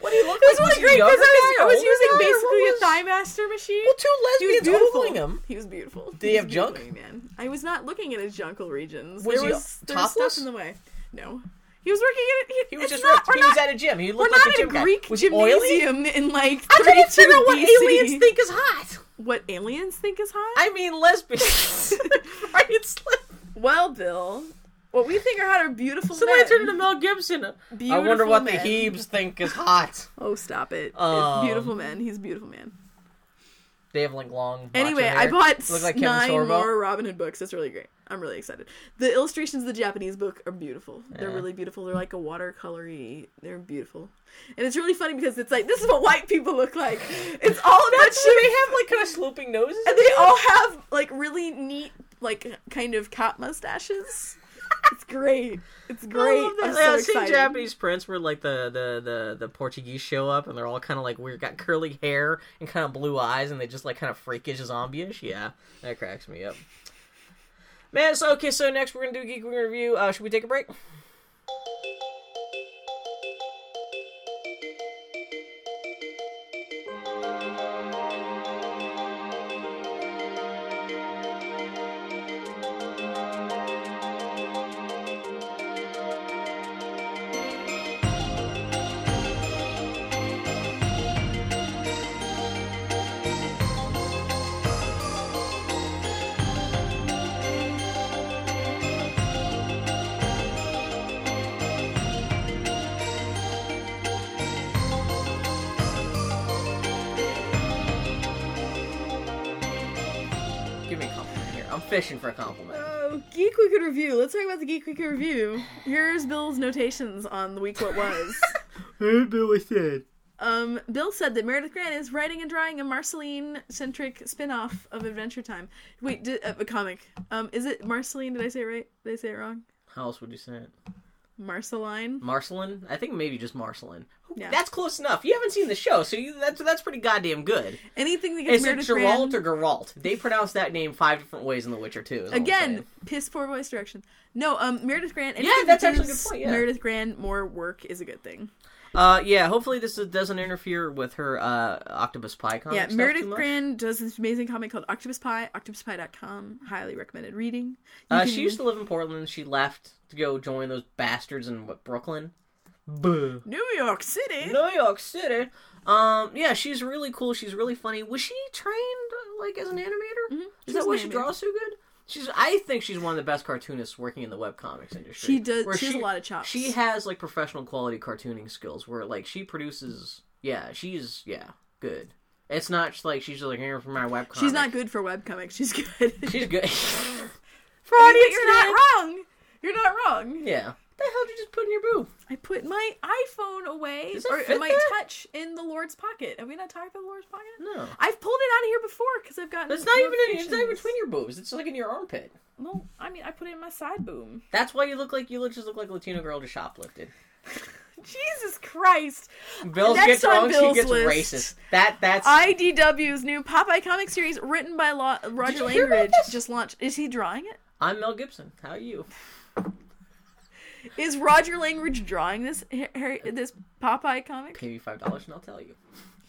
D: What do you look
C: It was
D: like?
C: really
D: he
C: great because I was, I was using basically
D: what
C: a
D: was-
C: thigh master machine.
D: Well, two
C: he was
D: lesbians ogling him.
C: He was beautiful.
D: Did he
C: was
D: have junk?
C: Man, I was not looking at his jungle regions.
D: Was
C: there
D: he
C: was there was
D: topless?
C: stuff in the way. No, he was working at it.
D: He was just
C: not.
D: He
C: not,
D: was at a gym. He
C: we're
D: looked like
C: not
D: a gym
C: a
D: guy.
C: Greek
D: Was he oily?
C: in like
D: I couldn't figure out what aliens think is hot.
C: What aliens think is hot?
D: I mean, lesbians. right? It's like,
C: Well, Bill, what we think are hot are beautiful
D: somebody
C: men.
D: turned into Mel Gibson. I wonder
C: Beautiful
D: what
C: men.
D: the Hebes think is hot.
C: Oh, stop it!
D: Um,
C: it's beautiful man. He's a beautiful man.
D: They have like long.
C: Anyway,
D: macho
C: I
D: hair.
C: bought
D: Look like Kevin
C: nine
D: Sorbo.
C: more Robin Hood books. It's really great. I'm really excited. The illustrations of the Japanese book are beautiful. They're
D: Yeah.
C: really beautiful. They're like a watercolory. They're beautiful, and it's really funny because it's like this is what white people look like. It's all a bunch
D: That's why
C: of
D: they have like kind of sloping noses.
C: and they all have like really neat, like kind of cat mustaches. It's great. It's great.
D: I love that.
C: I'm
D: yeah,
C: so
D: I've seen. Japanese prints where like the, the, the, the Portuguese show up and they're all kind of like weird, got curly hair and kind of blue eyes, and they just like kind of freakish zombie-ish. Yeah, that cracks me up. Man, so okay, so next we're gonna do a geek review. Uh, should we take a break? Fishing for a compliment.
C: Oh, Geek Week in Review. Let's talk about the Geek Week in Review. Here's Bill's notations on the week what was.
D: Hey, Billy said.
C: Um, Bill said that Meredith Grant is writing and drawing a Marceline-centric spin-off of Adventure Time. Wait, did, uh, a comic. Um, is it Marceline? Did I say it right? Did I say it wrong?
D: How else would you say it?
C: Marceline?
D: Marceline? I think maybe just Marceline.
C: Yeah.
D: That's close enough. You haven't seen the show, so you, that's that's pretty goddamn good.
C: Anything that gets
D: Is it
C: Meredith
D: Geralt
C: Grant...
D: or Geralt? They pronounce that name five different ways in The Witcher too. is all I'm
C: Again, piss poor voice direction. No, um, Meredith Grant.
D: Yeah, that's
C: that
D: actually a good point, yeah.
C: Meredith Grant more work is a good thing.
D: Uh, yeah. Hopefully this doesn't interfere with her uh Octopus Pie comic.
C: Yeah, Meredith
D: too
C: does this amazing comic called Octopus Pie, octopuspie.com. Highly recommended reading. You
D: Uh,
C: can-
D: she used to live in Portland. She left to go join those bastards in what, Brooklyn. Boo.
C: New York City.
D: New York City. Um, yeah, she's really cool. She's really funny. Was she trained uh, like as an animator?
C: Mhm.
D: Is that
C: an
D: why she
C: animator.
D: draws so good? She's. I think she's one of the best cartoonists working in the webcomics industry.
C: She does-
D: Where
C: she has a lot of chops.
D: She has like professional quality cartooning skills. Where like she produces. Yeah, she's yeah good. It's not just like she's just like here for my webcomic.
C: She's not good for webcomics. She's good.
D: She's good.
C: for audience, you're not wrong. You're not wrong.
D: yeah. The hell did you just put in your boo?
C: I put my iPhone away,
D: Does it
C: or
D: fit
C: my
D: there?
C: touch in the Lord's pocket. Have we not talked about the Lord's pocket?
D: No.
C: I've pulled it out of here before because I've gotten.
D: It's not even. In, it's not even between your boobs. It's like in your armpit.
C: No, I mean I put it in my side boom.
D: That's why you look like you look just look like a Latino girl just shoplifted.
C: Jesus Christ!
D: Bill
C: Next
D: gets
C: on
D: wrong, she
C: Bill's
D: gets
C: list.
D: racist. That that's
C: IDW's new Popeye comic series, written by Lo- Roger
D: you hear about
C: Langridge, just launched. Is he drawing it?
D: I'm Mel Gibson. How are you?
C: Is Roger Langridge drawing this Harry, this Popeye comic?
D: Pay me five dollars and I'll tell you.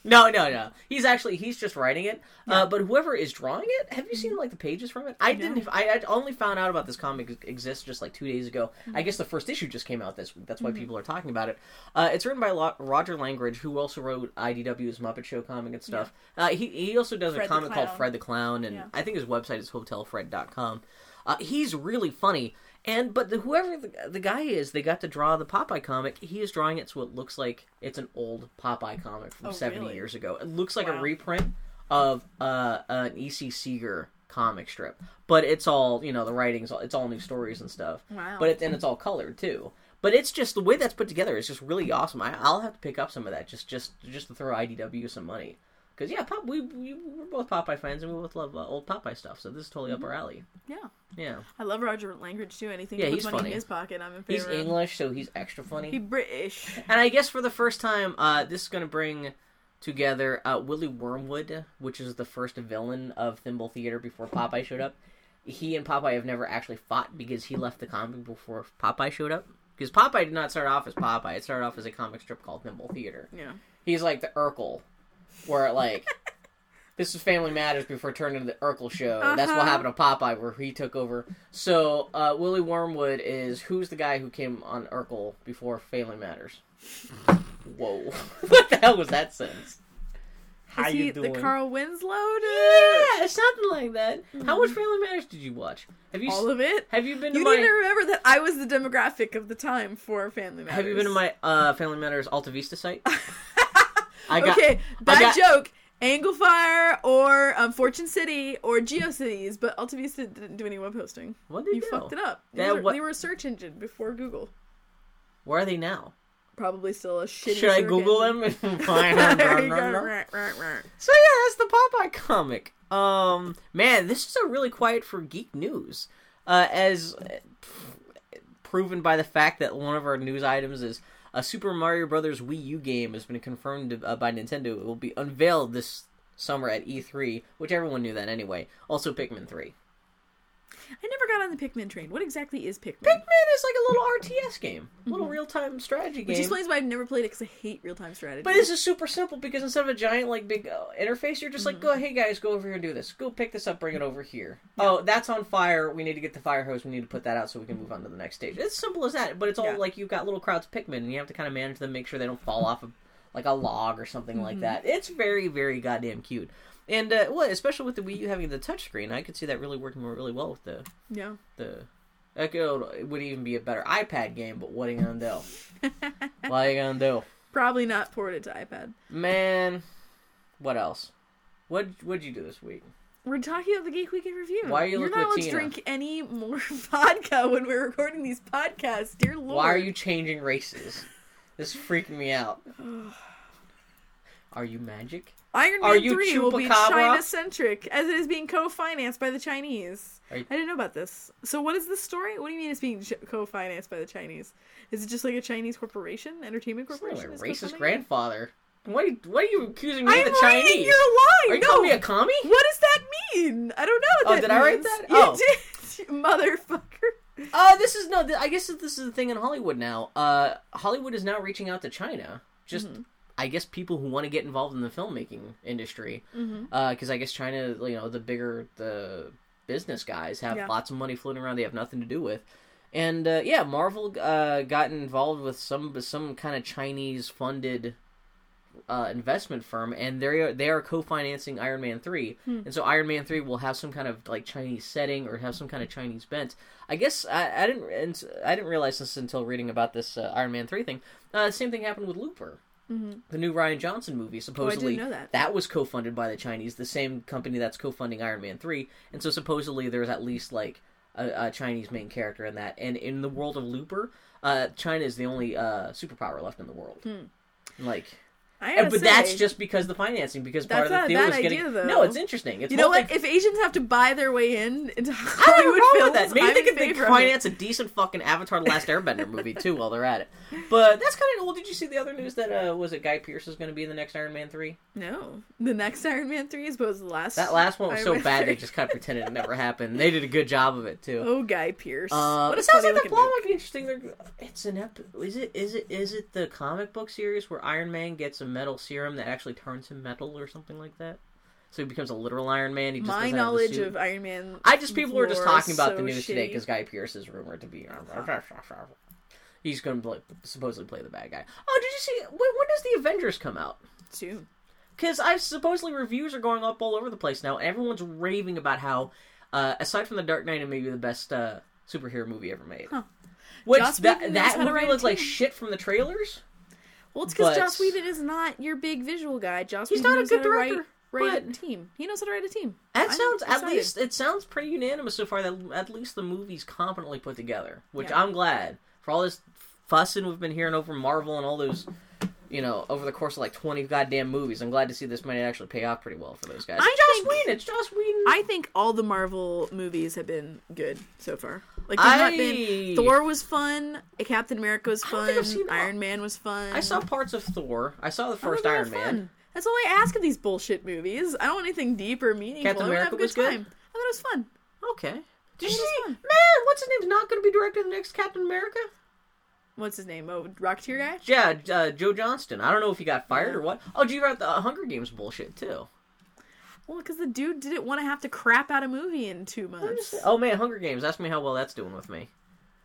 D: No, no, no. He's actually he's just writing it. Uh, but whoever is drawing it, have you seen like the pages from it? I didn't. I, I only found out about this comic exists just like two days ago. I guess the first issue just came out this week. That's why people are talking about it. Uh, it's written by Lo- Roger Langridge, who also wrote IDW's Muppet Show comic and stuff. Uh, he he also does
C: Fred
D: a comic called Fred the Clown, and
C: Yeah.
D: I think his website is hotelfred.com. Uh, he's really funny. And but the, whoever the, the guy is, they got to draw the Popeye comic. He is drawing it so it looks like it's an old Popeye comic from
C: Oh,
D: seventy
C: really?
D: years ago. It looks like a reprint of uh, an E.C. Segar comic strip, but it's all you know. The writing's all, it's all new stories and stuff.
C: Wow.
D: But it, and it's all colored too. But it's just the way that's put together is just really awesome. I, I'll have to pick up some of that just just just to throw IDW some money. Because yeah, Pop, we, we we're both Popeye fans and we both love uh, old Popeye stuff. So this is totally up our alley.
C: Yeah,
D: Yeah,
C: I love Roger Langridge too. Anything
D: Yeah,
C: puts
D: he's
C: money
D: funny.
C: in his pocket, I'm in
D: he's
C: favor. of.
D: English, so he's extra funny.
C: He British.
D: And I guess for the first time, uh, this is going to bring together uh, Willie Wormwood, which is the first villain of Thimble Theater before Popeye showed up. He and Popeye have never actually fought because he left the comic before Popeye showed up. Because Popeye did not start off as Popeye; it started off as a comic strip called Thimble Theater.
C: Yeah.
D: He's like the Urkel, where like this was Family Matters before it turned into the Urkel show. That's what
C: Uh-huh.
D: happened to Popeye, where he took over. So uh, Willie Wormwood is who's the guy who came on Urkel before Family Matters? Whoa, what the hell was that sentence? How
C: Is
D: you
C: he
D: doing?
C: the Carl Winslow?
D: yeah, something like that. How much Family Matters did you watch? Have you
C: All of it.
D: have you been to
C: You
D: my
C: need to remember that I was the demographic of the time for Family Matters.
D: have you been to my uh, Family Matters Alta Vista site? I got
C: okay, bad
D: got-
C: joke. Angelfire or um, Fortune City or GeoCities, but AltaVista didn't do any web hosting.
D: What did
C: You
D: do?
C: fucked it up. They, were,
D: what-
C: they were a search engine before Google.
D: Where are they now?
C: Probably still a shitty.
D: Should I Google
C: engine.
D: them and find them?
C: There you go. Right, right, right.
D: So yeah, that's the Popeye comic. Um, man, this is a really quiet for geek news, uh, as uh, proven by the fact that one of our news items is a Super Mario Brothers Wii U game has been confirmed uh, by Nintendo. It will be unveiled this summer at E3, which everyone knew that anyway. Also, Pikmin Three.
C: I never got on the Pikmin train. What exactly is Pikmin?
D: Pikmin is like a little RTS game, a little real-time strategy game.
C: Which explains why I've never played it because I hate real time strategy.
D: But this is super simple because instead of a giant like big uh, interface, you're just like,
C: Mm-hmm.
D: go, hey guys, go over here and do this. Go pick this up, bring it over here. Oh, that's on fire. We need to get the fire hose. We need to put that out so we can move on to the next stage. It's simple as that. But it's all
C: Yeah.
D: like you've got little crowds of Pikmin, and you have to kind of manage them, make sure they don't fall off of like a log or something like
C: Mm-hmm.
D: that. It's very, very goddamn cute. And uh, well, especially with the Wii U having the touchscreen, I could see that really working really well with the
C: yeah.
D: the. That could, it would even be a better iPad game, but what are you gonna do? what are you gonna do?
C: Probably not ported to iPad.
D: Man, what else? What what'd you do this week?
C: We're talking about the Geek Week in Review.
D: Why are you
C: You're not allowed to drink any more vodka when we're recording these podcasts. Dear Lord.
D: Why are you changing races? This is freaking me out. Are you magic?
C: Iron
D: Are
C: Man
D: you
C: 3 will be
D: Chupacabra?
C: China centric, as it is being co financed by the Chinese.
D: Are you-
C: I didn't know about this. So, what is this story? What do you mean it's being co financed by the Chinese? Is it just like a Chinese corporation, entertainment corporation?
D: my
C: is
D: racist grandfather. What are you, what are you accusing me
C: I'm
D: of the
C: reading
D: Chinese?
C: your line.
D: Are you
C: no.
D: calling me a commie?
C: What does that mean? I don't know what
D: Oh,
C: that
D: did I write
C: means.
D: that?
C: You
D: Oh.
C: did, you motherfucker.
D: Uh, this is no. th- I guess this is the thing in Hollywood now. Uh, Hollywood is now reaching out to China. Just,
C: Mm-hmm.
D: I guess, people who want to get involved in the filmmaking industry.
C: Mm-hmm.
D: Because I guess China, you know, the bigger the business guys have
C: Yeah.
D: lots of money floating around. They have nothing to do with. And uh, yeah, Marvel uh, got involved with some some kind of Chinese funded uh, investment firm, and they are they are co-financing Iron Man three,
C: Hmm.
D: and so Iron Man three will have some kind of like Chinese setting or have some kind of Chinese bent. I guess I, I didn't and I didn't realize this until reading about this uh, Iron Man three thing. Uh, same thing happened with Looper. The new Rian Johnson movie supposedly
C: Mm-hmm. Oh, know that.
D: was co-funded by the Chinese, the same company that's co-funding Iron Man three, and so supposedly there's at least like a, a Chinese main character in that. And in the world of Looper, uh, China is the only uh, superpower left in the world. Like,
C: I
D: but that's just because the financing, because part of the deal is getting.
C: idea, though.
D: No, it's interesting. It's
C: You know what? If Asians have to buy their way in into
D: I
C: Hollywood
D: problem
C: films,
D: that. Maybe
C: I'm
D: they could they finance a decent fucking Avatar: The Last Airbender movie too while they're at it. But that's kind of well. Did you see the other news that uh, was it Guy Pearce is going to be in the next Iron Man three?
C: No, the next Iron Man three is supposed to the last.
D: That last one was
C: Iron
D: so
C: Man
D: bad
C: 3.
D: they just kind of pretended it never happened. They did a good job of it too.
C: Oh, Guy Pearce.
D: Uh,
C: What
D: but it sounds like the plot might be interesting. They're, it's an ep- is it is it is it the comic book series where Iron Man gets a metal serum that actually turns him metal or something like that? So he becomes a literal Iron Man. He just
C: My
D: doesn't have the
C: knowledge of Iron Man.
D: I just people were just talking about
C: so
D: the news today
C: shitty.
D: because Guy Pearce is rumored to be. He's going to play, supposedly play the bad guy. Oh, did you see? When, when does the Avengers come out?
C: soon.
D: Because I supposedly reviews are going up all over the place now. Everyone's raving about how, uh, aside from the Dark Knight, it may be the best uh, superhero movie ever made.
C: Huh.
D: Which
C: Joss
D: that that movie looked like shit from the trailers.
C: Well, it's because
D: But-
C: Joss Whedon is not your big visual guy. Joss
D: He's
C: Whedon
D: not a good
C: to write-
D: director,
C: Write, a team. He knows how to write a team.
D: That
C: I'm
D: sounds at least it sounds pretty unanimous so far. That at least the movie's competently put together, which
C: Yeah.
D: I'm glad for all this fussing we've been hearing over Marvel and all those. You know, over the course of like twenty goddamn movies, I'm glad to see this might actually pay off pretty well for those guys.
C: I
D: It's Joss
C: think-
D: Whedon. It's Joss Whedon.
C: I think all the Marvel movies have been good so far. Like there's not been Thor was fun, Captain America was fun,
D: seen all-
C: Iron Man was fun.
D: I saw parts of Thor. I saw the first Iron Man.
C: fun. That's all I ask of these bullshit movies. I don't want anything deep or meaningful.
D: Captain
C: I
D: America
C: a good
D: was good?
C: time. I thought it was fun.
D: Okay. Did you see? Man, what's his name's not going to be directing the next Captain America?
C: What's his name? Oh, Rocketeer guy.
D: Yeah, uh, Joe Johnston. I don't know if he got fired or what. Oh, do you read the uh, Hunger Games bullshit too?
C: Well, because the dude didn't want to have to crap out a movie in two months.
D: Oh man, Hunger Games. Ask me how well that's doing with me.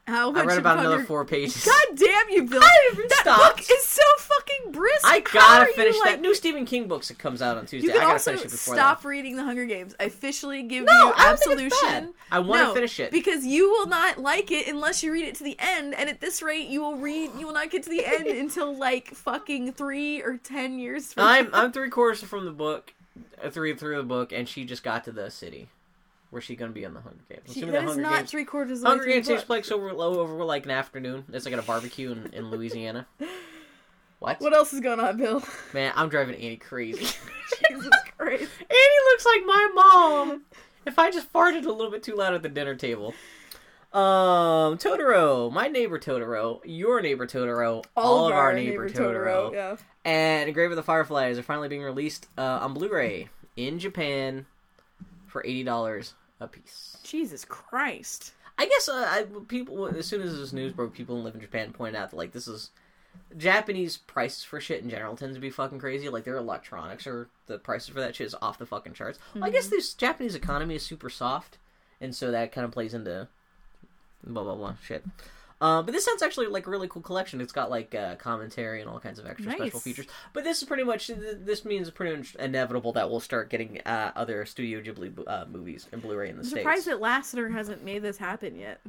C: How
D: I
C: much
D: read about another four pages.
C: God damn you, Bill!
D: I
C: that
D: stopped.
C: book is so fucking brisk.
D: I gotta
C: are you,
D: finish
C: like-
D: that new Stephen King book that comes out on Tuesday.
C: You can
D: I gotta
C: also
D: finish it before
C: stop
D: that.
C: reading The Hunger Games. I officially give
D: No,
C: you
D: I don't think it's
C: absolution.
D: I wanna
C: No,
D: finish it.
C: because you will not like it unless you read it to the end. And at this rate, you will read. You will not get to the end until like fucking three or ten years. From
D: I'm I'm three quarters from the book, uh, through through the book, and she just got to the city where she gonna be in the Hunger Games.
C: She, that
D: the
C: is
D: Hunger
C: not
D: Games.
C: three quarters of the
D: Hunger Games takes place over over like an afternoon. It's like at a barbecue in, in Louisiana. What?
C: What else is going on, Bill?
D: Man, I'm driving Annie crazy.
C: Jesus Christ.
D: Annie looks like my mom. If I just farted a little bit too loud at the dinner table. Um, Totoro, my neighbor Totoro, your neighbor Totoro, all, of our, neighbor, Totoro,
C: Yeah.
D: and Grave of the Fireflies are finally being released uh, on Blu-ray in Japan for eighty dollars a piece.
C: Jesus Christ.
D: I guess uh, I, people as soon as this news broke, people who live in Japan pointed out that like this is Japanese prices for shit in general tends to be fucking crazy. Like their electronics or the prices for that shit is off the fucking charts. Well, I guess this Japanese economy is super soft, and so that kind of plays into blah blah blah shit. Uh, but this sounds actually like a really cool collection. It's got like uh, commentary and all kinds of extra special features. But this is pretty much this means pretty much inevitable that we'll start getting uh, other Studio Ghibli uh, movies and Blu-ray in the
C: I'm
D: states.
C: surprised that Lasseter hasn't made this happen yet.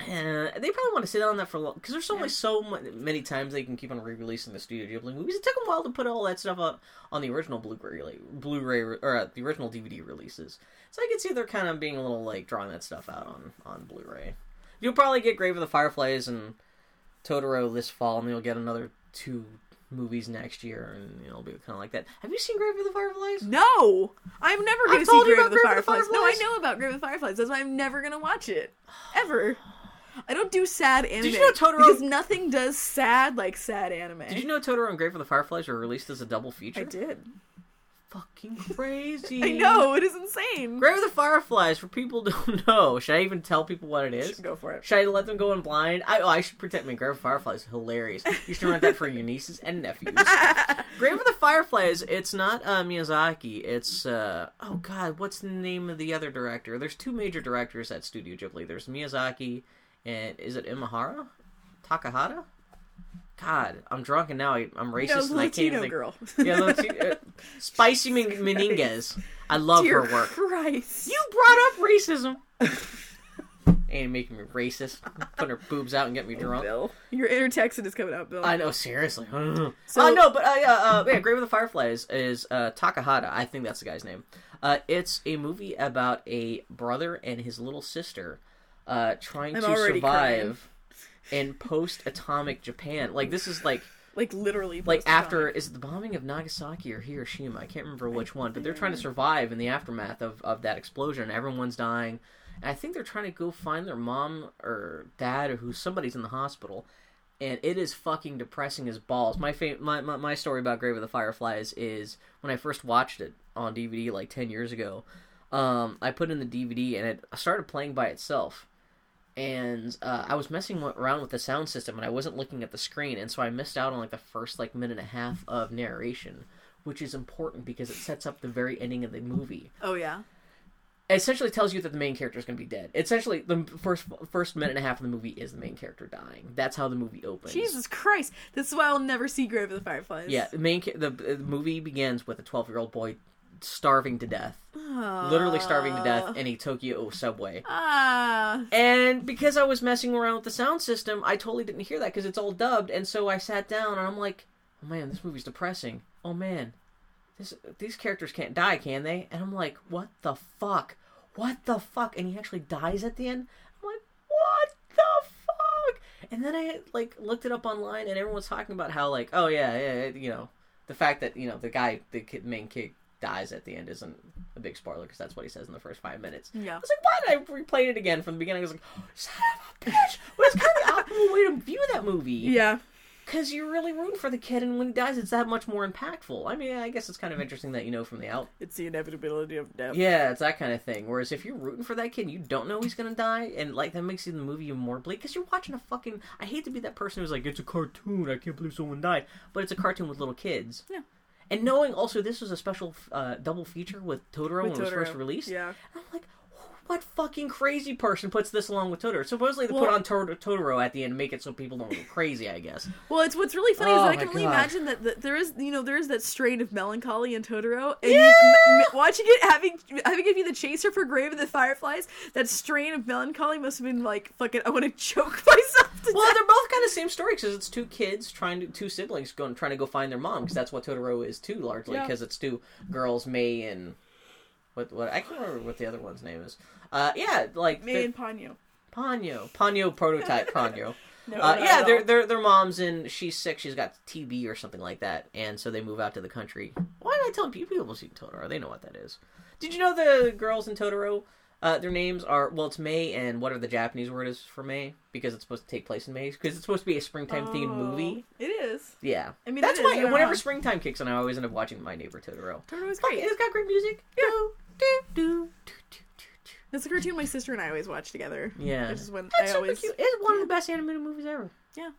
D: Uh, they probably want to sit on that for a long because there's only so mu- many times they can keep on re-releasing the Studio Ghibli movies. It took them a while to put all that stuff out on the original Blu-ray, like, Blu-ray or uh, the original DVD releases. So I can see they're kind of being a little like drawing that stuff out on on Blu-ray. You'll probably get Grave of the Fireflies and Totoro this fall, and you'll get another two movies next year, and it'll be kind of like that. Have you seen Grave of the Fireflies?
C: No! I'm never going to see Grave of the
D: Grave of the
C: Fireflies. No, I know about Grave of the Fireflies. That's why I'm never going to watch it. Ever. I don't do sad anime.
D: Did you know Totoro-
C: Because nothing does sad like sad anime.
D: Did you know Totoro and Grave of the Fireflies were released as a double feature?
C: I did.
D: Fucking crazy!
C: I know, it is insane.
D: Grave of the Fireflies, for people don't know, should I even tell people what it is?
C: Go for it.
D: Should I let them go in blind? I, oh, I should protect me. Grave of the Fireflies is hilarious. You should rent that for your nieces and nephews. Grave of the Fireflies, it's not uh, Miyazaki. It's, uh, oh god, what's the name of the other director? There's two major directors at Studio Ghibli. There's Miyazaki and, is it Imahara? Takahata? God, I'm drunk and now I, I'm racist
C: no,
D: and I can't even
C: Latino
D: think.
C: girl.
D: Yeah, Lati- uh, Spicy Meninges. I love
C: Dear
D: her work.
C: Christ.
D: You brought up racism. and making me racist. Putting her boobs out and getting me drunk.
C: Bill. Your inner Texan is coming out, Bill.
D: I know, seriously. So, uh, no, but uh, yeah, uh, yeah, Grave of the Fireflies is uh, Takahata. I think that's the guy's name. Uh, it's a movie about a brother and his little sister uh, trying
C: I'm
D: to
C: already
D: in post-atomic Japan. Like this is like
C: like literally.
D: like after is it the bombing of Nagasaki or Hiroshima? I can't remember which one, but they're trying to survive in the aftermath of, of that explosion. Everyone's dying, and I think they're trying to go find their mom or dad or who somebody's in the hospital. And it is fucking depressing as balls. My, fa- my my my story about Grave of the Fireflies is when I first watched it on DVD like ten years ago. Um, I put in the DVD and it started playing by itself and uh, I was messing around with the sound system and I wasn't looking at the screen, and so I missed out on like the first like minute and a half of narration, which is important because it sets up the very ending of the movie.
C: Oh yeah.
D: It essentially tells you that the main character is going to be dead. Essentially, the first first minute and a half of the movie is the main character dying. That's how the movie opens.
C: Jesus Christ. This is why I'll never see Grave of the Fireflies.
D: Yeah, the main the, the movie begins with a twelve year old boy starving to death, literally starving to death in a Tokyo subway.
C: Ah.
D: And because I was messing around with the sound system, I totally didn't hear that because it's all dubbed. And so I sat down and I'm like, oh man, this movie's depressing. Oh man, this these characters can't die, can they? And I'm like, what the fuck? What the fuck? And he actually dies at the end. I'm like, what the fuck? And then I like looked it up online, and everyone's talking about how like, oh yeah, yeah, you know, the fact that you know the guy, the kid, main kid dies at the end isn't a big spoiler because that's what he says in the first five minutes.
C: Yeah.
D: I was like, why did I replay it again from the beginning. I was like, oh, son of a bitch. But it's kind of the optimal way to view that movie.
C: Yeah.
D: Because you're really rooting for the kid, and when he dies, it's that much more impactful. I mean, I guess it's kind of interesting that you know from the out.
C: It's the inevitability of death.
D: Yeah, it's that kind of thing. Whereas if you're rooting for that kid, you don't know he's gonna die, and like that makes the movie even more bleak because you're watching a fucking. I hate to be that person who's like, it's a cartoon. I can't believe someone died, but it's a cartoon with little kids.
C: Yeah.
D: And knowing also this was a special uh, double feature with Totoro
C: With
D: when it was first released,
C: Yeah.
D: I'm like, what fucking crazy person puts this along with Totoro? Supposedly they put on Totoro, Totoro at the end to make it so people don't go crazy. I guess.
C: Well, it's what's really funny is
D: Oh
C: that I can only
D: God.
C: imagine that, that there is, you know, there is that strain of melancholy in Totoro, and you, m- m- watching it, having having it be the chaser for Grave of the Fireflies, that strain of melancholy must have been like fucking. I want to choke myself. To
D: Well,
C: death.
D: they're both kind of same story because it's two kids trying to two siblings going trying to go find their mom because that's what Totoro is too largely
C: Yeah.
D: because it's two girls May and what what I can't remember what the other one's name is. Uh, yeah, like
C: Me
D: they're-
C: and Ponyo.
D: Ponyo Ponyo prototype Ponyo.
C: No,
D: Uh, yeah,
C: at
D: they're they're their mom's and she's sick. She's got TB or something like that, and so they move out to the country. Why am I telling people people see Totoro? They know what that is. Did you know the girls in Totoro? Uh, their names are well, it's May and what are the Japanese word is for May because it's supposed to take place in May because it's supposed to be a springtime themed
C: Oh,
D: movie.
C: It is.
D: Yeah,
C: I mean,
D: that's why
C: you're
D: whenever springtime kicks in, I always end up watching My Neighbor Totoro.
C: Totoro is great.
D: it's got great music. Do, do, do, do.
C: That's a cartoon my sister and I always watch together.
D: Yeah,
C: Which is when
D: that's
C: I
D: super
C: always.
D: cute. It's one of the best animated movies ever.
C: Yeah.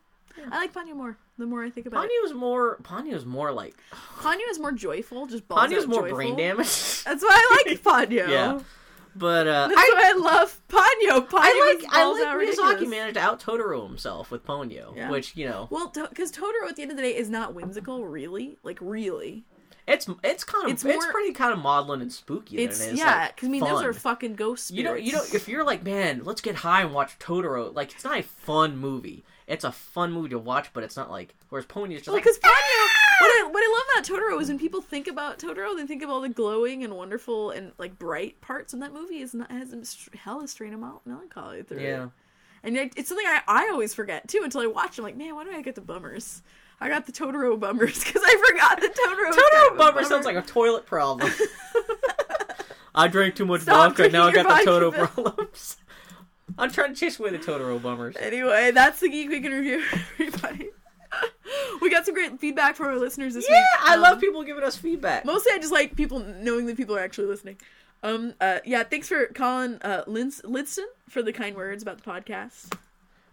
C: I like Ponyo more. The more I think about it,
D: Ponyo's more. Ponyo's more like.
C: Ponyo is more joyful. Just balls
D: Ponyo's
C: out
D: more
C: joyful.
D: brain damage.
C: That's why I like Ponyo.
D: Yeah. But uh,
C: That's
D: I,
C: why I love Ponyo. Ponyo
D: I
C: is
D: like I
C: balls
D: like
C: out
D: Miyazaki
C: ridiculous.
D: managed to out Totoro himself with Ponyo,
C: Yeah.
D: which you know
C: Well, because Totoro at the end of the day is not whimsical, really. Like really,
D: it's it's kind of
C: It's
D: it's, pretty kind of maudlin and spooky.
C: it's,
D: it is,
C: yeah.
D: like,
C: Because I mean, those are fucking ghost
D: you know you know if you're like man, let's get high and watch Totoro. Like it's not a fun movie. It's a fun movie to watch, but it's not like whereas Ponyo is just
C: Well,
D: like
C: because Ponyo, ah! what I what I love about Totoro is when people think about Totoro, they think of all the glowing and wonderful and like bright parts, and that movie is not has a hell of a strain of melancholy through
D: yeah.
C: it. And it's something I, I always forget too until I watch. I'm like, man, why do I get the bummers? I got the Totoro bummers because I forgot the Totoro.
D: Totoro
C: a
D: bummer sounds like a toilet problem. I drank too much
C: Stop
D: vodka. Now I got the Totoro
C: Bill.
D: problems. I'm trying to chase away the Totoro bummers.
C: Anyway, that's the Geek we can Review, everybody. we got some great feedback from our listeners this
D: Yeah,
C: week.
D: Yeah, I
C: Um,
D: love people giving us feedback.
C: Mostly, I just like people knowing that people are actually listening. Um, uh, yeah, thanks for Colin uh, Lins- Lidston for the kind words about the podcast.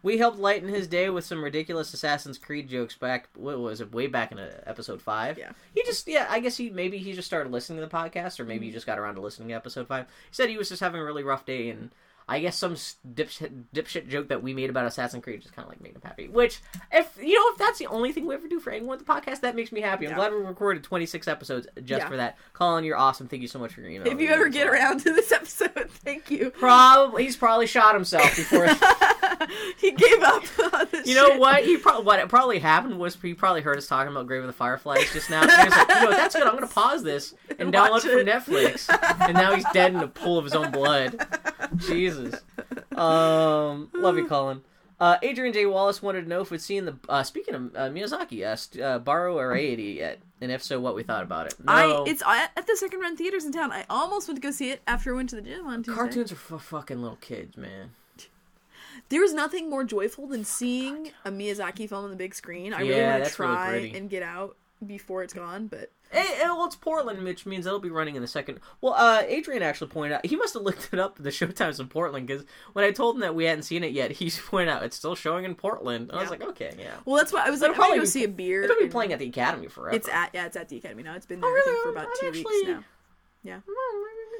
D: We helped lighten his day with some ridiculous Assassin's Creed jokes back. What was it? Way back in uh, episode five.
C: Yeah.
D: He just, yeah, I guess he maybe he just started listening to the podcast, or maybe he just got around to listening to episode five. He said he was just having a really rough day, and I guess some dipshit, dipshit joke that we made about Assassin's Creed just kind of like made him happy. Which, if you know, if that's the only thing we ever do for anyone with the podcast, that makes me happy. I'm
C: Yeah.
D: glad we recorded 26 episodes just
C: Yeah.
D: for that. Colin, you're awesome. Thank you so much for your email.
C: If you ever get around to this episode, thank you.
D: Probably he's probably shot himself before.
C: he gave up on this
D: You know
C: shit.
D: what? He probably what probably happened was he probably heard us talking about Grave of the Fireflies just now. He was like, you know, that's good. I'm going to pause this and download
C: Watch
D: it from. Netflix. And now he's dead in a pool of his own blood. Jesus. Um, love you, Colin. Uh, Adrian J. Wallace wanted to know if we'd seen the. Uh, speaking of uh, Miyazaki, st- uh, Borrow yet, and if so, what we thought about it. No,
C: I it's at at the second run theaters in town. I almost went to go see it after I went to the gym on Tuesday.
D: cartoons are for fucking little kids, man.
C: There is nothing more joyful than seeing a Miyazaki film on the big screen. I really
D: Yeah,
C: want to
D: that's really
C: try
D: pretty.
C: and get out before it's gone, but
D: Eh, eh, well, it's Portland, which means it'll be running in the second. Well, uh, Adrian actually pointed out he must have looked it up the showtimes in Portland because when I told him that we hadn't seen it yet, he pointed out it's still showing in Portland. And I was like, okay, yeah.
C: well, that's why I was like, I'm gonna
D: probably
C: go see a beer.
D: It'll be
C: and-
D: playing at the Academy forever.
C: It's at yeah, it's at the Academy now. It's been
D: Oh,
C: there think,
D: really?
C: for about
D: I'm
C: 2
D: actually-
C: weeks now. Yeah.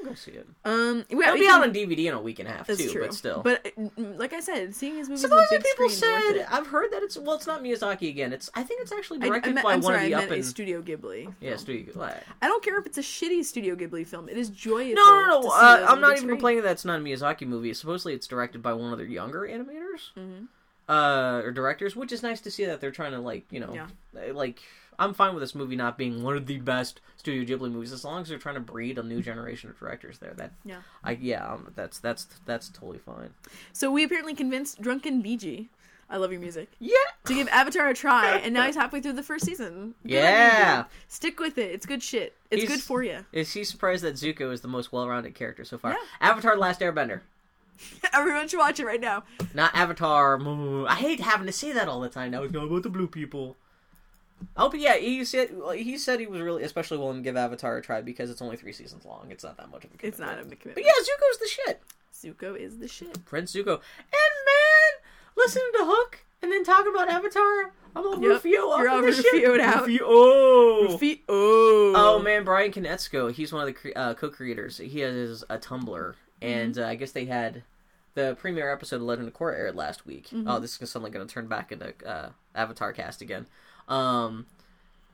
D: We'll go see it.
C: Um, yeah,
D: It'll
C: we
D: be
C: can-
D: out on DVD in a week and a half too,
C: true.
D: but still.
C: But mm, like I said, seeing his movies
D: Supposedly people
C: screen is worth
D: said. I've heard that it's well, it's not Miyazaki again. It's I think it's actually
C: I, I
D: directed
C: meant,
D: by
C: I'm
D: one
C: sorry,
D: of the
C: I
D: up and
C: Studio Ghibli.
D: yeah, Studio. What?
C: I don't care if it's a shitty Studio Ghibli film. It is joyous.
D: No, no, no. Uh, I'm not even
C: screen.
D: complaining that it's not a Miyazaki movie. Supposedly, it's directed by one of their younger animators
C: Mhm.
D: uh, or directors, which is nice to see that they're trying to like, you know,
C: Yeah.
D: like I'm fine with this movie not being one of the best Studio Ghibli movies as long as they're trying to breed a new generation of directors there. That
C: Yeah.
D: I yeah, um, that's that's that's totally fine.
C: So we apparently convinced Drunken BG, I love your music,
D: Yeah.
C: to give Avatar a try, and now he's halfway through the first season. Good
D: Yeah.
C: Stick with it. It's good shit. It's
D: He's-
C: good for you.
D: Is he surprised that Zuko is the most well-rounded character so far?
C: Yeah.
D: Avatar: The Last Airbender,
C: Everyone should watch it right now.
D: not Avatar. I hate having to say that all the time. Now it's not about the blue people. Oh, but yeah, he said he said he was really especially willing to give Avatar a try because it's only three seasons long. It's not that much of a. Commitment.
C: It's not a
D: commitment. But yeah, Zuko's the shit.
C: Zuko is the shit.
D: Prince Zuko. And man, listening to Hook and then talking about Avatar. I'm all
C: Yep,
D: Rufio. up
C: you're
D: in
C: all
D: the shit.
C: Rufioed out.
D: Rufio- oh.
C: Feet. Oh.
D: Oh man, Brian Konietzko, he's one of the cre- uh, co-creators. He has a Tumblr, and uh, I guess they had the premiere episode of Legend of Korra aired last week.
C: Mm-hmm.
D: Oh, this is suddenly going to turn back into uh, Avatar cast again. Um,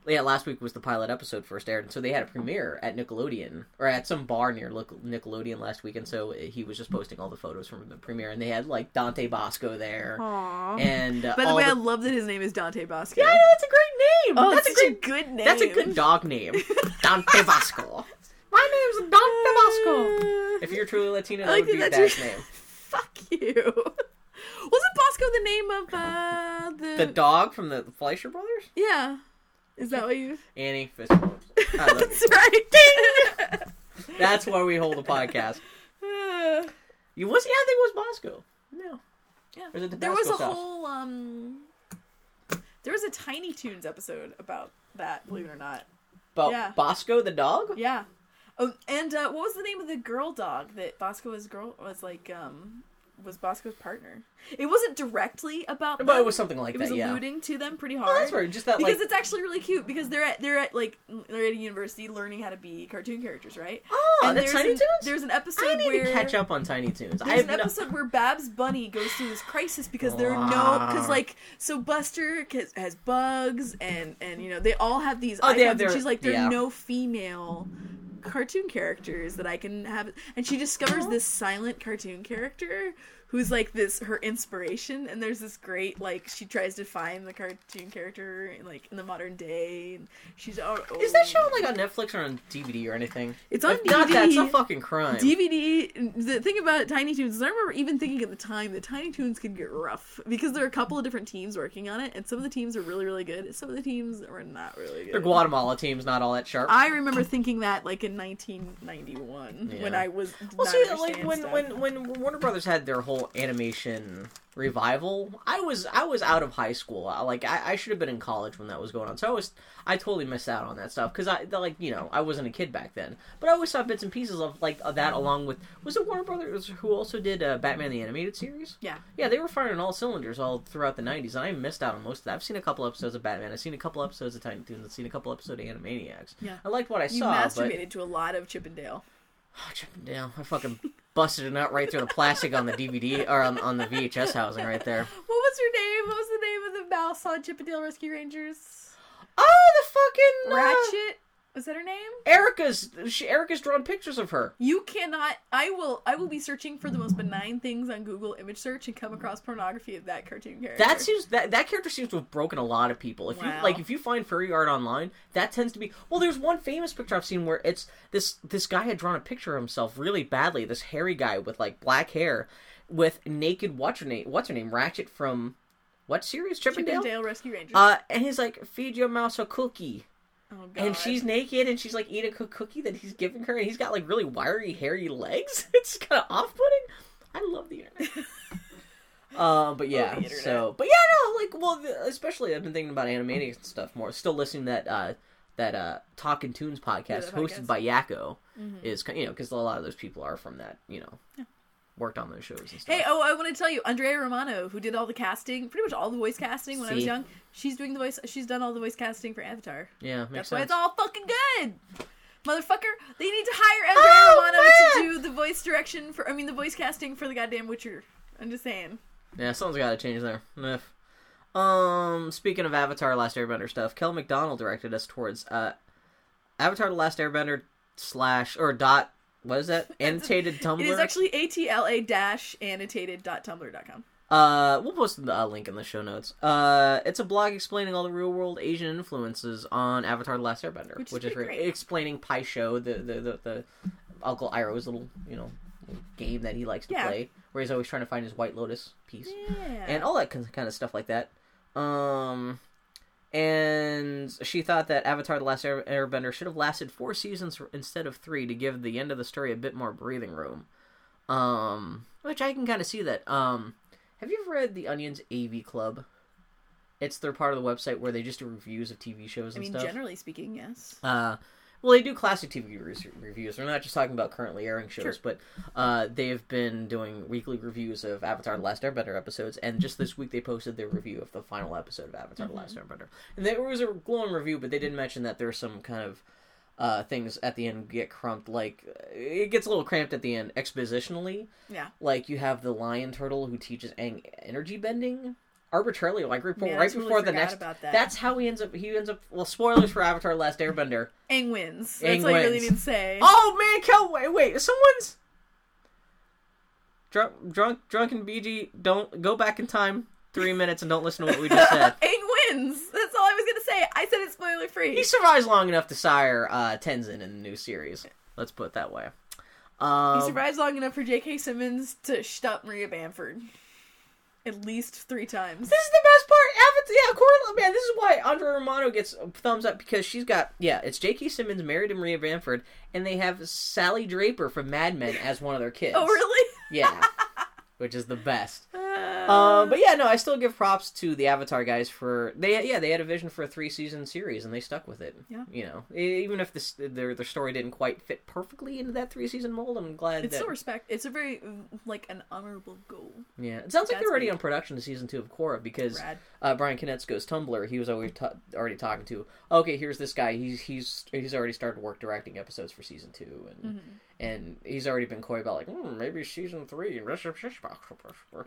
D: yeah, last week was the pilot episode first aired, and so they had a premiere at Nickelodeon or at some bar near Nickelodeon last week, and so he was just posting all the photos from the premiere, and they had like Dante Bosco there,
C: Aww.
D: and uh,
C: By the way,
D: the-
C: I love that his name is Dante Bosco.
D: yeah, I know that's a great name.
C: Oh,
D: that's a good.
C: a good name.
D: That's a good dog name, Dante Bosco. My name's Dante Bosco. If you're truly Latino, that
C: like
D: would be
C: that your-
D: name.
C: Fuck you. Wasn't the name of uh the
D: The dog from the Fleischer Brothers,
C: Yeah. Is that what you
D: Annie. I
C: That's right.
D: That's why we hold a podcast.
C: Uh,
D: You was yeah, I think it was Bosco. No,
C: yeah.
D: Or is it the
C: There was a
D: Bosco
C: whole um there was a Tiny Toons episode about that, believe it or not.
D: but
C: yeah.
D: Bosco the dog.
C: Yeah. Oh, and uh, what was the name of the girl dog that Bosco was girl was like um was Bosco's partner? It wasn't directly about
D: But
C: them.
D: it was something like
C: it
D: that.
C: was
D: yeah.
C: alluding to them pretty
D: Oh,
C: hard.
D: that's right. Just that
C: because
D: like.
C: it's actually really cute because they're at they're at like they're at a university learning how to be cartoon characters, right?
D: Oh,
C: and
D: that's
C: there's
D: Tiny
C: an,
D: Toons.
C: There's an episode
D: I need
C: where
D: to catch up on Tiny Toons. I
C: there's
D: have
C: an
D: no-
C: episode where Babs Bunny goes through this crisis because there are no because like so Buster has, has bugs and and you know they all have these
D: Oh,
C: icons
D: have
C: and she's like there
D: yeah.
C: are no female cartoon characters that I can have and she discovers this silent cartoon character who's like this her inspiration and there's this great like she tries to find the cartoon character in, like in the modern day and she's oh,
D: Is that show like oh. on Netflix or on DVD or anything?
C: It's on
D: If not, that's a fucking crime.
C: DVD. The thing about Tiny Toons is I remember even thinking at the time that Tiny Toons could get rough because there are a couple of different teams working on it, and some of the teams are really, really good. Some of the teams were not really good.
D: the Guatemala team's not all that sharp.
C: I remember thinking that like in 1991 when I was
D: Well, see, like when, when when Warner Brothers had their whole animation revival, I was I was out of high school. I- Like I, I should have been in college when that was going on. So I was I totally missed out on that stuff because I like you know I wasn't a kid back then. But I always saw bits and pieces of like of that along with was it Warner Brothers who also did uh, Batman the animated series?
C: yeah,
D: Yeah, they were firing all cylinders all throughout the '90s, and I missed out on most of that. I've seen a couple episodes of Batman. I've seen a couple episodes of Tiny Toons. I've seen a couple episodes of Animaniacs.
C: Yeah.
D: I liked what I
C: you
D: saw, but
C: masturbated to a lot of Chip 'n Dale.
D: Oh, Chip 'n Dale. I fucking busted a nut right through the plastic on the DVD or on, on the VHS housing right there.
C: What was her name? What was the name of the mouse on Chip 'n Dale Rescue Rangers?
D: Oh, the fucking uh,
C: Ratchet. Was that her name?
D: Erica's. She, Erica's drawn pictures of her.
C: You cannot. I will. I will be searching for the most benign things on Google image search and come across pornography of that cartoon character.
D: That seems that that character seems to have broken a lot of people. If you like, if you find furry art online, that tends to be. Well, there's one famous picture I've seen where it's this this guy had drawn a picture of himself really badly. This hairy guy with like black hair, with naked what's her name? What's her name? Ratchet from what series? Chip 'n Dale.
C: Chippendale Rescue Rangers.
D: Uh, and he's like, feed your mouse a cookie.
C: Oh god.
D: and she's naked and she's like eating a cookie that he's giving her and he's got like really wiry hairy legs. It's kind of off-putting. I love the internet. Um but yeah so but yeah no like well the, especially i've been thinking about animating and stuff more. Still listening to that uh that uh Talkin' Toons podcast
C: that
D: hosted
C: podcast.
D: by yakko is ki- you know because a lot of those people are from that you know worked on those shows and stuff
C: Hey, oh, I want to tell you, Andrea Romano, who did all the casting, pretty much all the voice casting when I was young, she's doing the voice. She's done all the voice casting for Avatar.
D: yeah makes
C: That's
D: sense
C: why it's all fucking good, motherfucker. They need to hire Andrea
D: Oh,
C: Romano
D: man.
C: to do the voice direction for. I mean, the voice casting for the goddamn Witcher. I'm just saying.
D: Yeah, something's got to change there. Meh. Um, speaking of Avatar: Last Airbender stuff, Kel McDonald directed us towards uh, Avatar: The Last Airbender slash or dot. What is that? Annotated Tumblr.
C: It is actually atla dash annotated.tumblr.com.
D: Uh, we'll post the uh, link in the show notes. Uh, it's a blog explaining all the real world Asian influences on Avatar: The Last Airbender,
C: Which is
D: which is great. Explaining Pai Sho, the the, the the Uncle Iroh's little you know game that he likes to
C: Yeah.
D: play, where he's always trying to find his White Lotus piece
C: Yeah.
D: and all that kind of stuff like that. Um, and she thought that Avatar: The Last Airbender should have lasted four seasons instead of three to give the end of the story a bit more breathing room. Um, which I can kind of see that. Um, have you ever read the Onion's AV Club? It's their part of the website where they just do reviews of TV shows
C: I mean,
D: stuff.
C: generally speaking, yes.
D: Uh, well, they do classic TV re- reviews. They're not just talking about currently airing shows,
C: Sure.
D: but uh, they've been doing weekly reviews of Avatar: The Last Airbender episodes, and just this week they posted their review of the final episode of Avatar: The Last Airbender. And it was a glowing review, but they did mention that there's some kind of uh, things at the end get crumped. Like it gets a little cramped at the end expositionally.
C: Yeah.
D: Like you have the lion turtle who teaches Aang energy bending arbitrarily, like right,
C: Man,
D: right
C: totally
D: before the next.
C: about that.
D: That's how he ends up. He ends up. Well, spoilers for Avatar: Last Airbender.
C: Aang wins.
D: Aang
C: That's all you really need to say.
D: Oh man, Kel, wait, wait, someone's drunk, drunk, drunken BG. Don't go back in time three minutes and don't listen to what we just said.
C: Aang wins. That's all I was gonna say. I said it's spoiler free.
D: he survives long enough to sire uh, Tenzin in the new series. Let's put it that way. Um,
C: He survives long enough for J.K. Simmons to stop Maria Bamford. At least three times.
D: This is the best part. Avatar, yeah, Cor- man. This is why Andre Romano gets a thumbs up because she's got yeah. It's J.K. Simmons married to Maria Bamford, and they have Sally Draper from Mad Men as one of their kids.
C: Oh, really?
D: Yeah, which is the best.
C: Uh,
D: Um, but yeah, no, I still give props to the Avatar guys for they yeah they had a vision for a three season series and they stuck with it.
C: Yeah.
D: you know, even if this their their story didn't quite fit perfectly into that three season mold, I'm glad
C: it's
D: that
C: still respect. It's a very like an honorable goal.
D: yeah. It sounds like they're already
C: Godspeed.
D: on production to season two of Korra because uh, Brian Konietzko's Tumblr, he was always ta- already talking to. Okay, here's this guy. He's he's he's already started work directing episodes for season two, and
C: Mm-hmm.
D: And he's already been coy about like hmm, maybe season three.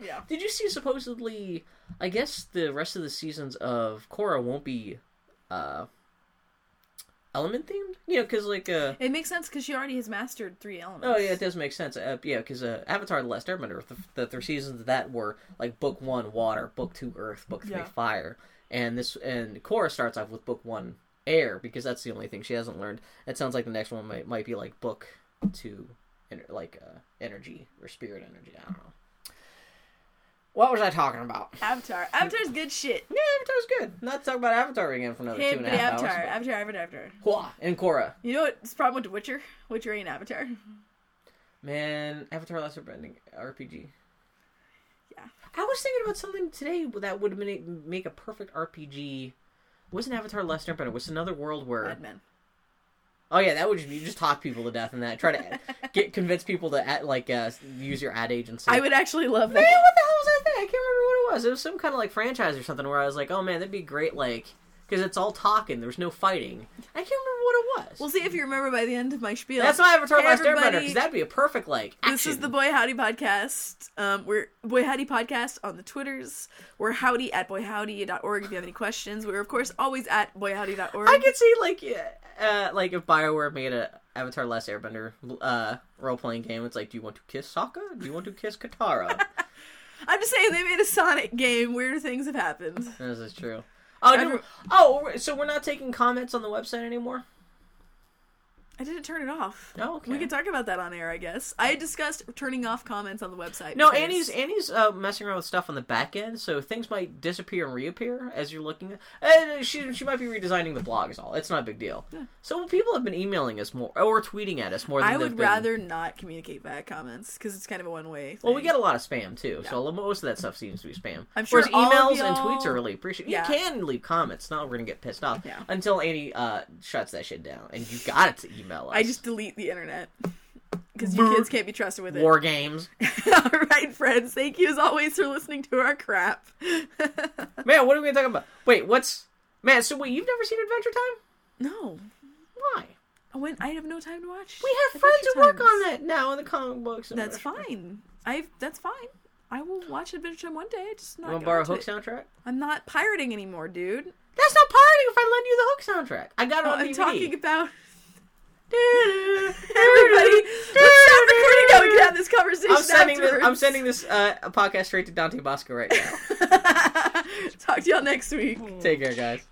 C: Yeah.
D: Did you see supposedly? I guess the rest of the seasons of Korra won't be uh element themed. You know, because like uh.
C: It makes sense because she already has mastered three elements.
D: Oh yeah, it does make sense. Uh, yeah, because uh, Avatar: The Last Airbender, the, the three seasons of that were like book one, water; book two, earth; book three,
C: Yeah.
D: fire. And this and Korra starts off with book one, air, because that's the only thing she hasn't learned. It sounds like the next one might might be like book ener- like uh, energy or spirit energy. I don't know. What was I talking about?
C: Avatar. Avatar's good shit.
D: Yeah, Avatar's good. Not talk about Avatar again for another
C: Hey,
D: two and a
C: Avatar,
D: hours.
C: Avatar, Avatar, Avatar.
D: Hua and Korra.
C: You know what's the problem with The Witcher? Witcher ain't Avatar.
D: Man, Avatar: Last Airbender RPG.
C: Yeah.
D: I was thinking about something today that would make, a perfect RPG. It wasn't Avatar: Last Airbender. It was another world where.
C: Mad Men.
D: Oh yeah, that would just, you just talk people to death and that try to get convince people to add, like uh, use your ad agency.
C: I would actually love
D: Man,
C: that.
D: what the hell was that thing? I can't remember what it was. It was some kind of like franchise or something where I was like, oh man, that'd be great, like because it's all talking. There's no fighting. I can't remember what it was.
C: We'll see if you remember by the end of my spiel.
D: That's why I Avatar:
C: Hey,
D: Last Airbender because that'd be a perfect like.
C: This is the Boy Howdy podcast. Um, we're Boy Howdy podcast on the Twitters. We're howdy at boyhowdy.org if you have any questions. We're of course always at boyhowdy.org.
D: I could see like yeah, uh, like if Bioware made a Avatar: Last Airbender uh, role playing game, it's like, do you want to kiss Sokka? Do you want to kiss Katara?
C: I'm just saying they made a Sonic game. Weirder things have happened.
D: this is true. Oh, no, oh, so we're not taking comments on the website anymore.
C: I didn't turn it off.
D: Oh, okay.
C: We can talk about that on air, I guess. I discussed turning off comments on the website.
D: No,
C: because-
D: Annie's Annie's uh, messing around with stuff on the back end, so things might disappear and reappear as you're looking. At, uh, she she might be redesigning the blog. Is all. It's not a big deal. So people have been emailing us more or tweeting at us more. Than
C: I would
D: been-
C: rather not communicate via comments because it's kind of a one way.
D: Well, we get a lot of spam too, so most of that stuff seems to be spam.
C: I'm sure
D: Whereas emails and tweets are really appreciated.
C: Yeah.
D: You can leave comments. Not we're gonna get pissed off
C: Yeah.
D: until Annie uh, shuts that shit down, and you got it to email us.
C: I just delete the internet because you kids can't be trusted with it.
D: war games.
C: All right, friends. Thank you as always for listening to our crap.
D: Man, what are we gonna talk about? Wait, what's man? So wait, you've never seen Adventure Time?
C: no,
D: Why?
C: I went. I have no time to watch.
D: We have friends who work on that now in the comic books.
C: That's fine. I. That's fine. I will watch Adventure Time one day. I just not.
D: You want to borrow Hook
C: it.
D: soundtrack?
C: I'm not pirating anymore, dude.
D: That's not pirating if I lend you the Hook soundtrack. I got it
C: Oh,
D: on
C: I'm
D: DVD.
C: talking about
D: Everybody,
C: everybody. Let's stop recording now. We can have this conversation
D: I'm sending this. I'm sending this uh, podcast straight to Dante Bosco right now.
C: Talk to y'all next week.
D: Take care, guys.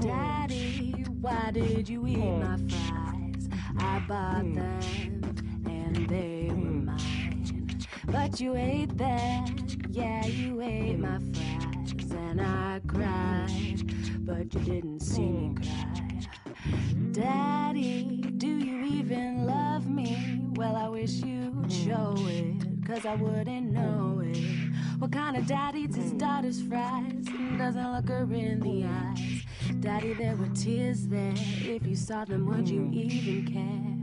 E: Daddy, why did you eat my fries? I bought them and they were mine. But you ate them, yeah, you ate my fries. And I cried, but you didn't see me cry. Daddy, do you even love me? Well, I wish you'd show it, cause I wouldn't know it. What kind of daddy eats his daughter's fries and doesn't look her in the eyes? Daddy, there were tears there. If you saw them, would you even care?